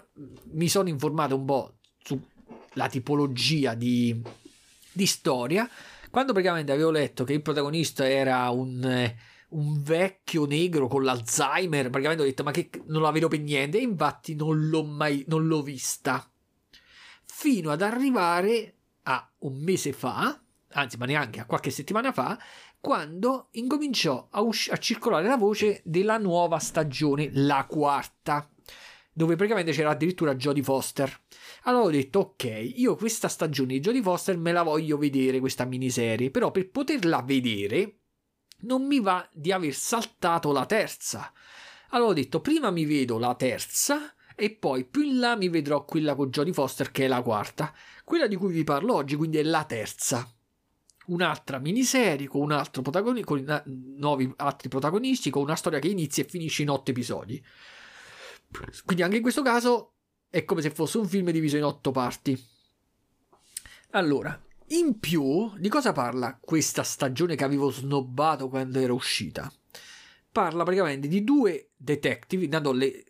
mi sono informato un po' sulla tipologia di, di storia, quando praticamente avevo letto che il protagonista era un... Eh, un vecchio negro con l'Alzheimer. Praticamente ho detto, ma che non la vedo per niente. E infatti non l'ho mai, non l'ho vista. Fino ad arrivare a un mese fa, anzi, ma neanche a qualche settimana fa, quando incominciò a, usci- a circolare la voce della nuova stagione, la quarta dove praticamente c'era addirittura Jodie Foster. Allora ho detto, ok, io questa stagione di Jodie Foster me la voglio vedere, questa miniserie, però per poterla vedere non mi va di aver saltato la terza. Allora ho detto, prima mi vedo la terza e poi più in là mi vedrò quella con Jodie Foster che è la quarta. Quella di cui vi parlo oggi quindi è la terza. Un'altra miniserie con un altro protagonista, con nuovi altri protagonisti, con una storia che inizia e finisce in otto episodi. Quindi anche in questo caso è come se fosse un film diviso in otto parti. Allora, in più, di cosa parla questa stagione che avevo snobbato quando era uscita? Parla praticamente di due detective, intanto le,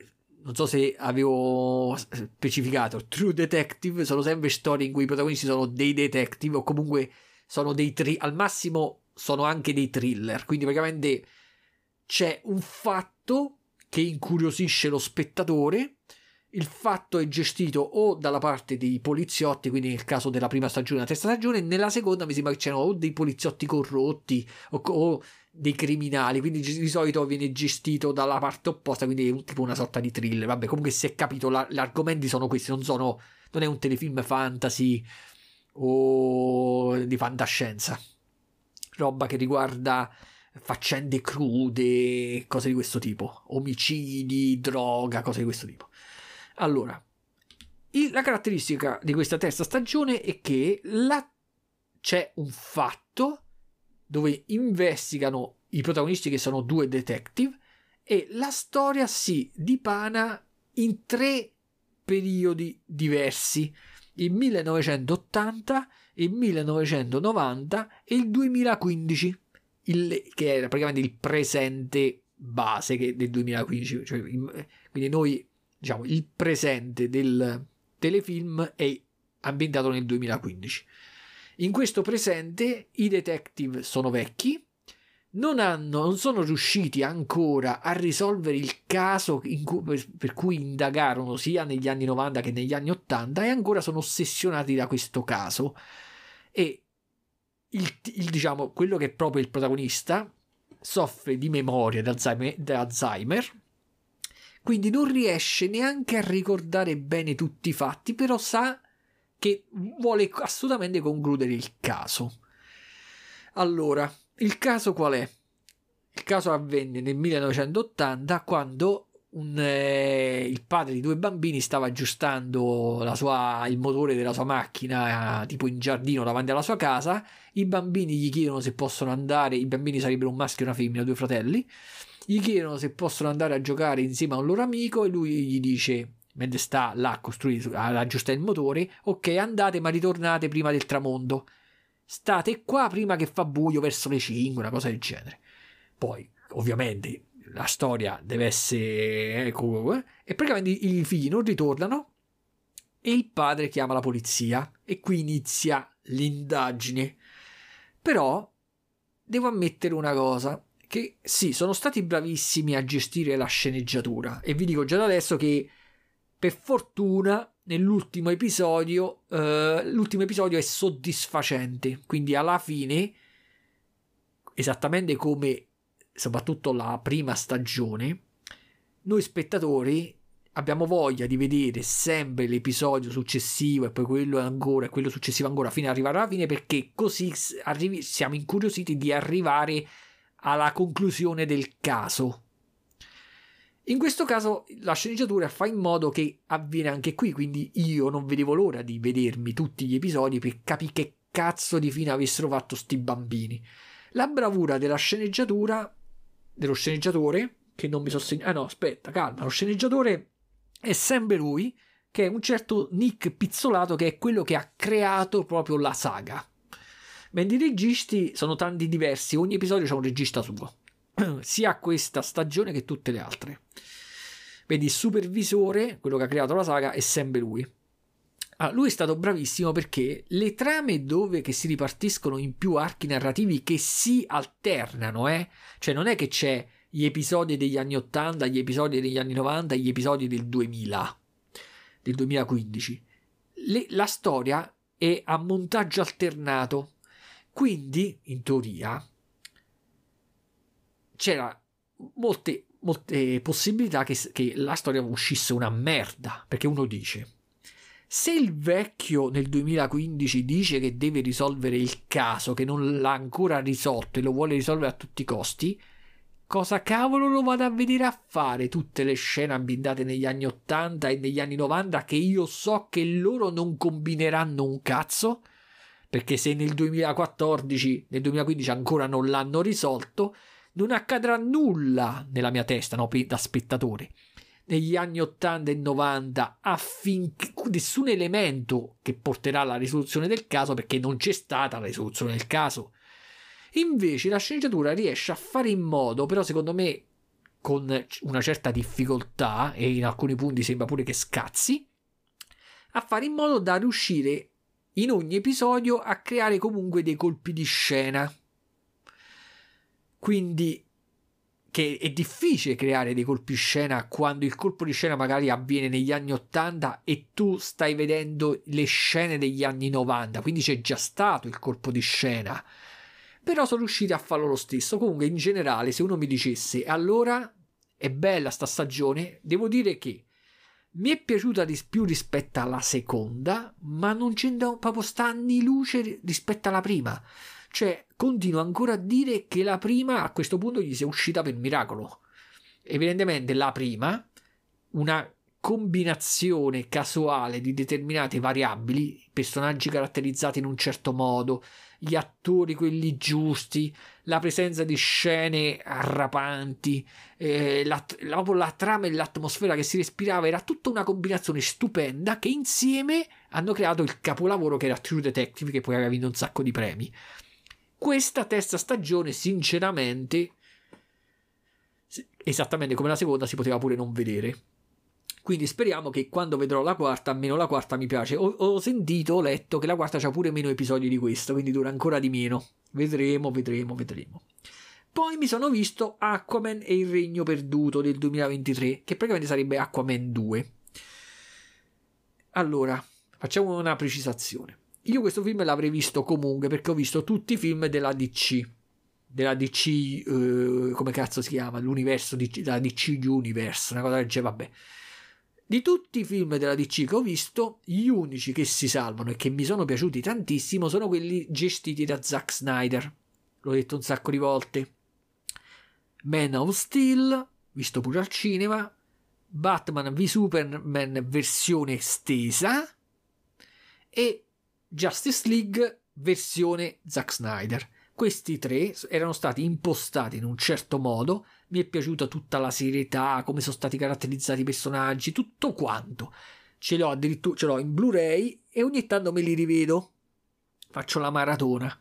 non so se avevo specificato, True Detective sono sempre storie in cui i protagonisti sono dei detective o comunque sono dei tri- al massimo sono anche dei thriller, quindi praticamente c'è un fatto che incuriosisce lo spettatore il fatto è gestito o dalla parte dei poliziotti, quindi nel caso della prima stagione della terza stagione, nella seconda mi sembra che c'erano o dei poliziotti corrotti o, o, dei criminali, quindi di solito viene gestito dalla parte opposta, quindi è tipo una sorta di thriller. Vabbè, comunque si è capito, la, gli argomenti sono questi, non, sono, non è un telefilm fantasy o di fantascienza, roba che riguarda faccende crude, cose di questo tipo, omicidi, droga, cose di questo tipo. Allora, la caratteristica di questa terza stagione è che la, c'è un fatto dove investigano i protagonisti che sono due detective e la storia si dipana in tre periodi diversi, il 1980, il 1990 e il 2015, il, che era praticamente il presente base del 2015. Cioè, quindi noi diciamo, il presente del telefilm è ambientato nel 2015. In questo presente i detective sono vecchi, non, hanno, non sono riusciti ancora a risolvere il caso cui, per cui indagarono sia negli anni 90 che negli anni 80 e ancora sono ossessionati da questo caso. E il, il, diciamo, quello che è proprio il protagonista soffre di memoria d'Alzheimer quindi non riesce neanche a ricordare bene tutti i fatti, però sa che vuole assolutamente concludere il caso. Allora, il caso qual è? Il caso avvenne nel 1980 quando un, eh, il padre di due bambini stava aggiustando sua, il motore della sua macchina eh, tipo in giardino davanti alla sua casa. I bambini gli chiedono se possono andare, i bambini sarebbero un maschio e una femmina, due fratelli. Gli chiedono se possono andare a giocare insieme a un loro amico e lui gli dice mentre sta là a costruire, ad aggiustare il motore, ok andate ma ritornate prima del tramonto. State qua prima che fa buio verso le 5, una cosa del genere. Poi, ovviamente, la storia deve essere... Ecco, eh, e praticamente i figli non ritornano e il padre chiama la polizia e qui inizia l'indagine. Però devo ammettere una cosa, che sì, sono stati bravissimi a gestire la sceneggiatura e vi dico già da adesso che per fortuna nell'ultimo episodio uh, l'ultimo episodio è soddisfacente, quindi alla fine esattamente come soprattutto la prima stagione, noi spettatori abbiamo voglia di vedere sempre l'episodio successivo e poi quello ancora e quello successivo ancora fino ad arrivare alla fine perché così arrivi, siamo incuriositi di arrivare alla conclusione del caso. In questo caso la sceneggiatura fa in modo che avviene anche qui, quindi io non vedevo l'ora di vedermi tutti gli episodi per capire che cazzo di fine avessero fatto sti bambini. La bravura della sceneggiatura dello sceneggiatore, che non mi so segnato. Ah no, aspetta, calma, lo sceneggiatore è sempre lui, che è un certo Nick Pizzolato, che è quello che ha creato proprio la saga. Mentre i registi sono tanti diversi, ogni episodio c'è un regista suo, (clears throat) sia questa stagione che tutte le altre. Vedi, il supervisore, quello che ha creato la saga, è sempre lui. Ah, lui è stato bravissimo perché le trame dove che si ripartiscono in più archi narrativi che si alternano, eh? Cioè non è che c'è gli episodi degli anni 80, gli episodi degli anni 90, gli episodi del 2000, del 2015. Le, la storia è a montaggio alternato. Quindi, in teoria, c'era molte, molte possibilità che, che la storia uscisse una merda. Perché uno dice se il vecchio nel 2015 dice che deve risolvere il caso, che non l'ha ancora risolto e lo vuole risolvere a tutti i costi, cosa cavolo lo vado a vedere a fare tutte le scene ambientate negli anni 80 e negli anni 90 che io so che loro non combineranno un cazzo? Perché se nel 2014, nel 2015 ancora non l'hanno risolto, non accadrà nulla nella mia testa, no, da spettatore negli anni 80 e 90 affinché nessun elemento che porterà alla risoluzione del caso perché non c'è stata la risoluzione del caso. Invece la sceneggiatura riesce a fare in modo, però secondo me con una certa difficoltà e in alcuni punti sembra pure che scazzi, a fare in modo da riuscire in ogni episodio a creare comunque dei colpi di scena. Quindi che è difficile creare dei colpi scena quando il colpo di scena magari avviene negli anni 80 e tu stai vedendo le scene degli anni 90, quindi c'è già stato il colpo di scena. Però sono riusciti a farlo lo stesso. Comunque, in generale, se uno mi dicesse allora è bella sta stagione, devo dire che mi è piaciuta di più rispetto alla seconda, ma non c'è proprio sta né luce rispetto alla prima. Cioè, continuo ancora a dire che la prima a questo punto gli sia uscita per miracolo. Evidentemente la prima, una combinazione casuale di determinate variabili, personaggi caratterizzati in un certo modo, gli attori quelli giusti, la presenza di scene arrapanti, eh, la, la, la, trama e l'atmosfera che si respirava, era tutta una combinazione stupenda che insieme hanno creato il capolavoro che era True Detective che poi aveva vinto un sacco di premi. Questa terza stagione, sinceramente, esattamente come la seconda, si poteva pure non vedere. Quindi speriamo che quando vedrò la quarta, almeno la quarta mi piace. Ho, ho sentito, ho letto che la quarta ha pure meno episodi di questa, quindi dura ancora di meno. Vedremo, vedremo, vedremo. Poi mi sono visto Aquaman e il Regno Perduto del 2023, che praticamente sarebbe Aquaman 2. Allora, facciamo una precisazione. Io questo film l'avrei visto comunque perché ho visto tutti i film della DC. Della DC, eh, come cazzo si chiama? L'universo, DC, della DC Universe, una cosa del genere, vabbè. di tutti i film della DC che ho visto, gli unici che si salvano e che mi sono piaciuti tantissimo sono quelli gestiti da Zack Snyder. L'ho detto un sacco di volte. Man of Steel, visto pure al cinema, Batman v Superman versione estesa e Justice League versione Zack Snyder. Questi tre erano stati impostati in un certo modo, mi è piaciuta tutta la serietà, come sono stati caratterizzati i personaggi, tutto quanto. Ce l'ho addirittura ce l'ho in Blu-ray e ogni tanto me li rivedo. Faccio la maratona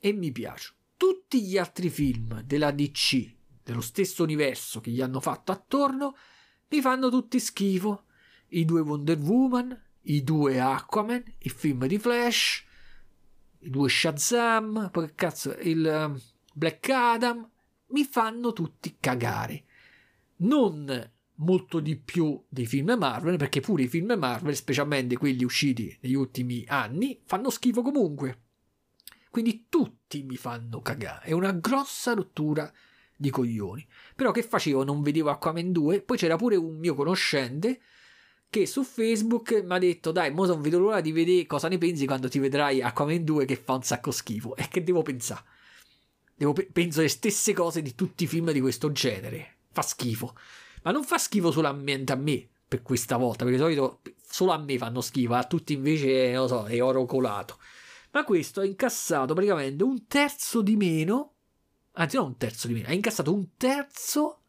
e mi piace. Tutti gli altri film della DC, dello stesso universo che gli hanno fatto attorno, mi fanno tutti schifo. I due Wonder Woman, i due Aquaman, il film di Flash, i due Shazam, poi che cazzo, il um, Black Adam, mi fanno tutti cagare. Non molto di più dei film Marvel, perché pure i film Marvel, specialmente quelli usciti negli ultimi anni, fanno schifo comunque. Quindi tutti mi fanno cagare. È una grossa rottura di coglioni. Però che facevo? Non vedevo Aquaman 2. Poi c'era pure un mio conoscente che su Facebook mi ha detto dai, mo non vedo l'ora di vedere cosa ne pensi quando ti vedrai Aquaman 2 che fa un sacco schifo. E che devo pensare? Devo pe- penso le stesse cose di tutti i film di questo genere. Fa schifo. Ma non fa schifo solamente a me per questa volta, perché di solito solo a me fanno schifo, a tutti invece, non lo so, è oro colato. Ma questo ha incassato praticamente un terzo di meno, anzi non un terzo di meno, ha incassato un terzo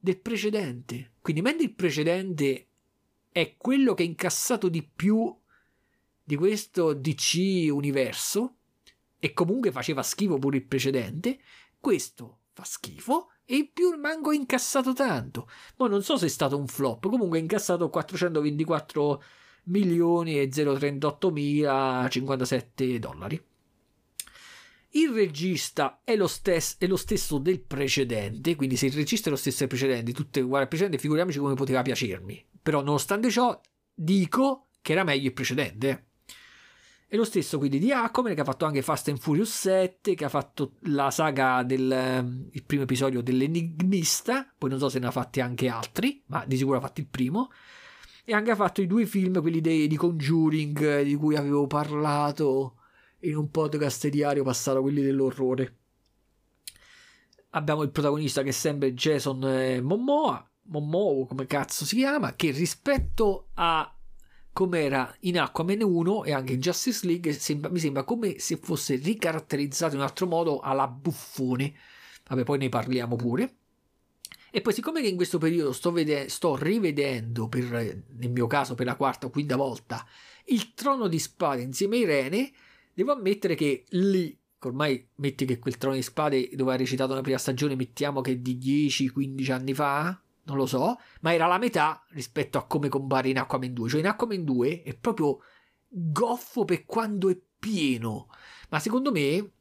del precedente. Quindi mentre il precedente è quello che ha incassato di più di questo DC universo e comunque faceva schifo pure il precedente, questo fa schifo e in più manco incassato tanto. Ma non so se è stato un flop, comunque ha incassato 424 milioni e 038 mila 57 dollari. Il regista è lo, stes- è lo, stesso del precedente, quindi se il regista è lo stesso del precedente, tutte uguali al precedente, figuriamoci come poteva piacermi. Però nonostante ciò dico che era meglio il precedente. E lo stesso quindi di Aquaman che ha fatto anche Fast and Furious 7, che ha fatto la saga del ehm, il primo episodio dell'Enigmista, poi non so se ne ha fatti anche altri, ma di sicuro ha fatto il primo. E anche ha fatto i due film, quelli dei, di Conjuring, di cui avevo parlato in un podcast diario passato, quelli dell'orrore. Abbiamo il protagonista che è sempre Jason eh, Momoa, Momoa come cazzo si chiama, che rispetto a come era in Aquaman 1 e anche in Justice League sembra, mi sembra come se fosse ricaratterizzato in un altro modo alla buffone. Vabbè poi ne parliamo pure. E poi siccome che in questo periodo sto, vede- sto rivedendo per, nel mio caso per la quarta o quinta volta il trono di spade insieme a Irene devo ammettere che lì ormai metti che quel trono di spade dove ha recitato la prima stagione mettiamo che di 10-15 anni fa non lo so, ma era la metà rispetto a come compare in Aquaman 2. Cioè in Aquaman 2 è proprio goffo per quando è pieno, ma secondo me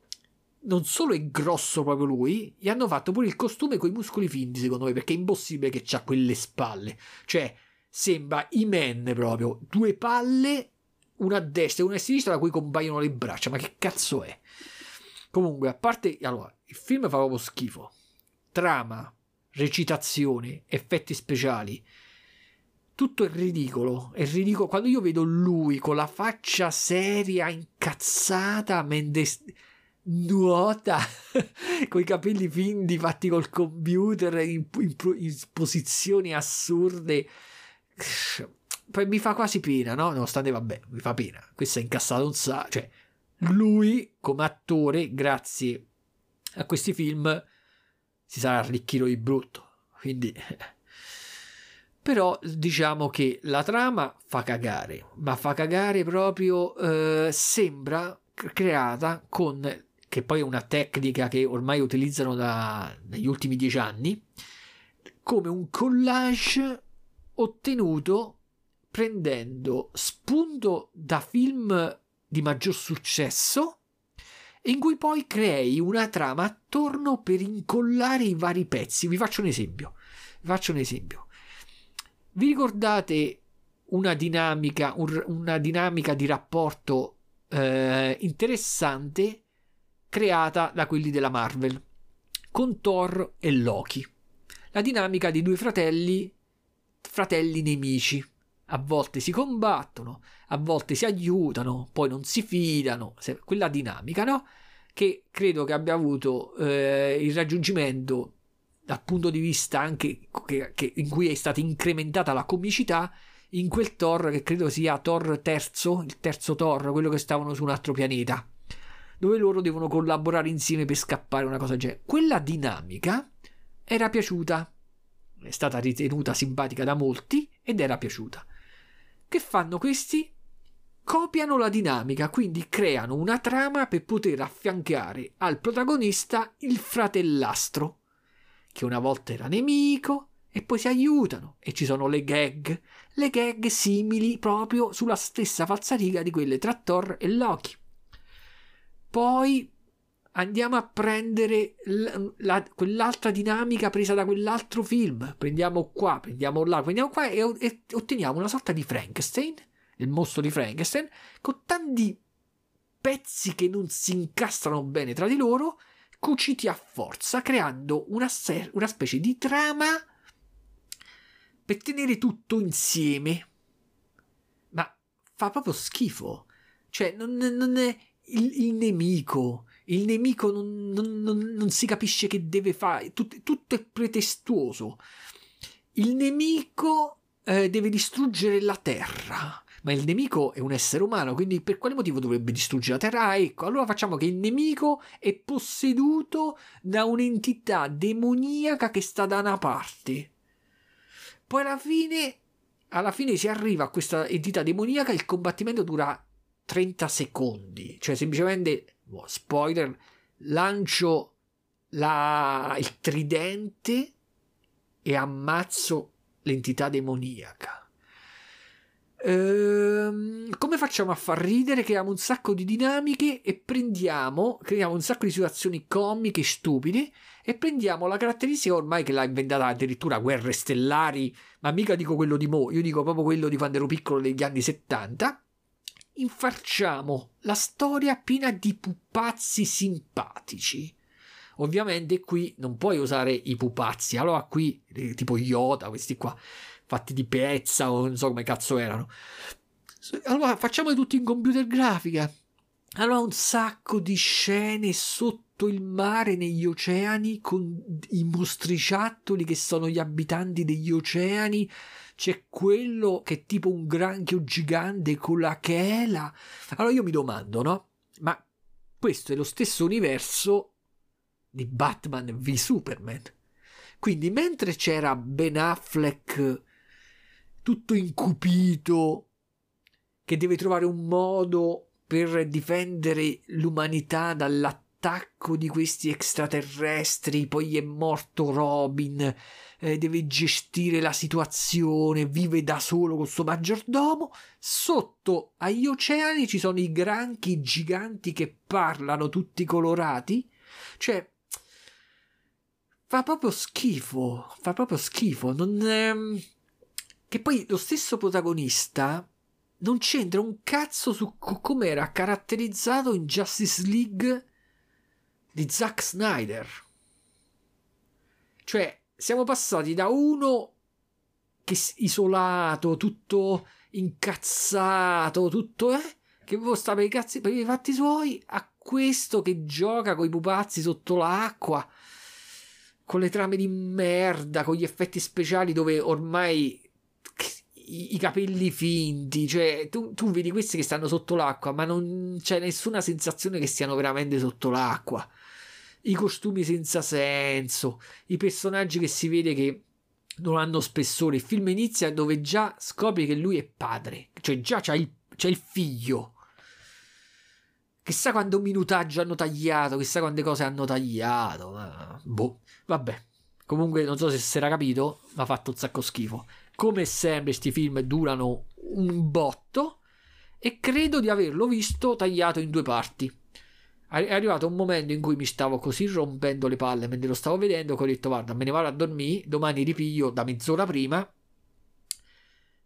non solo è grosso proprio lui, gli hanno fatto pure il costume con i muscoli finti, secondo me, perché è impossibile che ha quelle spalle. Cioè, sembra i men proprio, due palle, una a destra e una a sinistra da cui compaiono le braccia, ma che cazzo è? Comunque, a parte, allora, il film fa proprio schifo. Trama, recitazione, effetti speciali. Tutto è ridicolo, è ridicolo. Quando io vedo lui con la faccia seria, incazzata, mentre nuota, (laughs) con i capelli finti fatti col computer in, in, in posizioni assurde, (sighs) poi mi fa quasi pena, no? Nonostante, vabbè, mi fa pena. Questo è incassato un sacco. Cioè, lui come attore, grazie a questi film, si sarà arricchito di brutto. Quindi... (laughs) Però diciamo che la trama fa cagare, ma fa cagare proprio, eh, sembra creata con, che poi è una tecnica che ormai utilizzano da, negli ultimi dieci anni, come un collage ottenuto prendendo spunto da film di maggior successo in cui poi crei una trama attorno per incollare i vari pezzi. Vi faccio un esempio. Vi faccio un esempio. Vi ricordate una dinamica, un, una dinamica di rapporto eh, interessante creata da quelli della Marvel con Thor e Loki? La dinamica di due fratelli fratelli nemici. A volte si combattono, a volte si aiutano, poi non si fidano, quella dinamica, no? Che credo che abbia avuto eh, il raggiungimento dal punto di vista anche che, che, in cui è stata incrementata la comicità in quel Thor che credo sia Thor terzo, il terzo Thor, quello che stavano su un altro pianeta, dove loro devono collaborare insieme per scappare una cosa genere. Quella dinamica era piaciuta, è stata ritenuta simpatica da molti ed era piaciuta. Che fanno questi? Copiano la dinamica, quindi creano una trama per poter affiancare al protagonista il fratellastro, che una volta era nemico, e poi si aiutano e ci sono le gag, le gag simili proprio sulla stessa falsariga di quelle tra Thor e Loki. Poi andiamo a prendere la, la, quell'altra dinamica presa da quell'altro film, prendiamo qua, prendiamo là, prendiamo qua e, e otteniamo una sorta di Frankenstein, il mostro di Frankenstein, con tanti pezzi che non si incastrano bene tra di loro, cuciti a forza, creando una, ser- una specie di trama per tenere tutto insieme. Ma fa proprio schifo. Cioè, non, non è il, il, nemico. Il nemico non, non, non, si capisce che deve fare. Tut, tutto è pretestuoso. Il nemico eh, deve distruggere la terra. Ma il nemico è un essere umano, quindi per quale motivo dovrebbe distruggere la Terra? Ah, ecco, allora facciamo che il nemico è posseduto da un'entità demoniaca che sta da una parte. Poi alla fine, alla fine si arriva a questa entità demoniaca. Il combattimento dura 30 secondi. Cioè, semplicemente, spoiler, lancio la, il tridente e ammazzo l'entità demoniaca. Ehm, come facciamo a far ridere? Creiamo un sacco di dinamiche e prendiamo, creiamo un sacco di situazioni comiche, stupide e prendiamo la caratteristica ormai che l'ha inventata addirittura Guerre Stellari, ma mica dico quello di Mo, io dico proprio quello di quando ero piccolo degli anni 70. Infarciamo la storia piena di pupazzi simpatici. Ovviamente qui non puoi usare i pupazzi, allora qui eh, tipo Yoda, questi qua fatti di pezza o non so come cazzo erano. Allora facciamo tutti in computer grafica. Allora un sacco di scene sotto il mare negli oceani con i mostriciattoli che sono gli abitanti degli oceani. C'è quello che è tipo un granchio gigante con la chela. Allora io mi domando, no? Ma questo è lo stesso universo di Batman v Superman. Quindi mentre c'era Ben Affleck tutto incupito, che deve trovare un modo per difendere l'umanità dall'attacco di questi extraterrestri, poi è morto Robin, eh, deve gestire la situazione, vive da solo col suo maggiordomo. Sotto agli oceani ci sono i granchi giganti che parlano tutti colorati. Cioè, fa proprio schifo, fa proprio schifo. Non, ehm, che poi lo stesso protagonista non c'entra un cazzo su co- come era caratterizzato in Justice League di Zack Snyder. Cioè, siamo passati da uno che isolato, tutto incazzato, tutto eh, che sta per i cazzi per i fatti suoi, a questo che gioca con i pupazzi sotto l'acqua, con le trame di merda, con gli effetti speciali dove ormai i, i capelli finti, cioè tu, tu, vedi questi che stanno sotto l'acqua, ma non c'è nessuna sensazione che stiano veramente sotto l'acqua. I costumi senza senso, i personaggi che si vede che non hanno spessore. Il film inizia dove già scopri che lui è padre, cioè già c'ha il, c'ha il figlio. Chissà quando minutaggio hanno tagliato, chissà quante cose hanno tagliato. Boh, vabbè. Comunque, non so se si era capito, ma ha fatto un sacco schifo. Come sempre, questi film durano un botto e credo di averlo visto tagliato in due parti. È arrivato un momento in cui mi stavo così rompendo le palle mentre lo stavo vedendo che ho detto guarda me ne vado a dormire, domani ripiglio da mezz'ora prima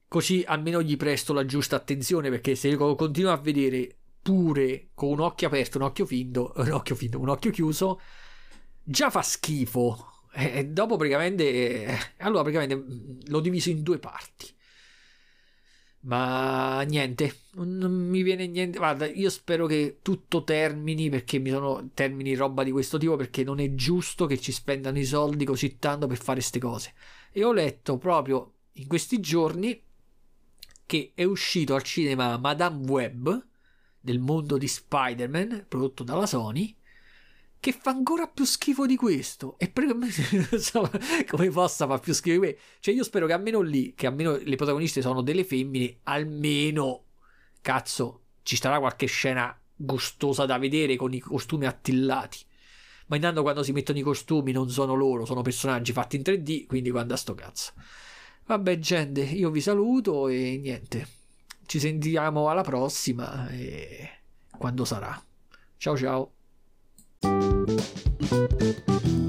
così almeno gli presto la giusta attenzione perché se continuo a vedere pure con un occhio aperto, un occhio finto, un occhio finto, un occhio chiuso, già fa schifo E dopo praticamente... Eh, allora praticamente mm, l'ho diviso in due parti. Ma niente, non mi viene niente. Guarda, io spero che tutto termini perché mi sono termini roba di questo tipo perché non è giusto che ci spendano i soldi così tanto per fare queste cose. E ho letto proprio in questi giorni che è uscito al cinema Madame Web del mondo di Spider-Man prodotto dalla Sony che fa ancora più schifo di questo. E per me, (laughs) insomma, come possa far più schifo di questo? Cioè, io spero che almeno lì, che almeno le protagoniste sono delle femmine, almeno, cazzo, ci sarà qualche scena gustosa da vedere con i costumi attillati. Ma intanto quando si mettono i costumi non sono loro, sono personaggi fatti in 3D, quindi quando a sto cazzo. Vabbè, gente, io vi saluto e niente. Ci sentiamo alla prossima e quando sarà. Ciao ciao. Música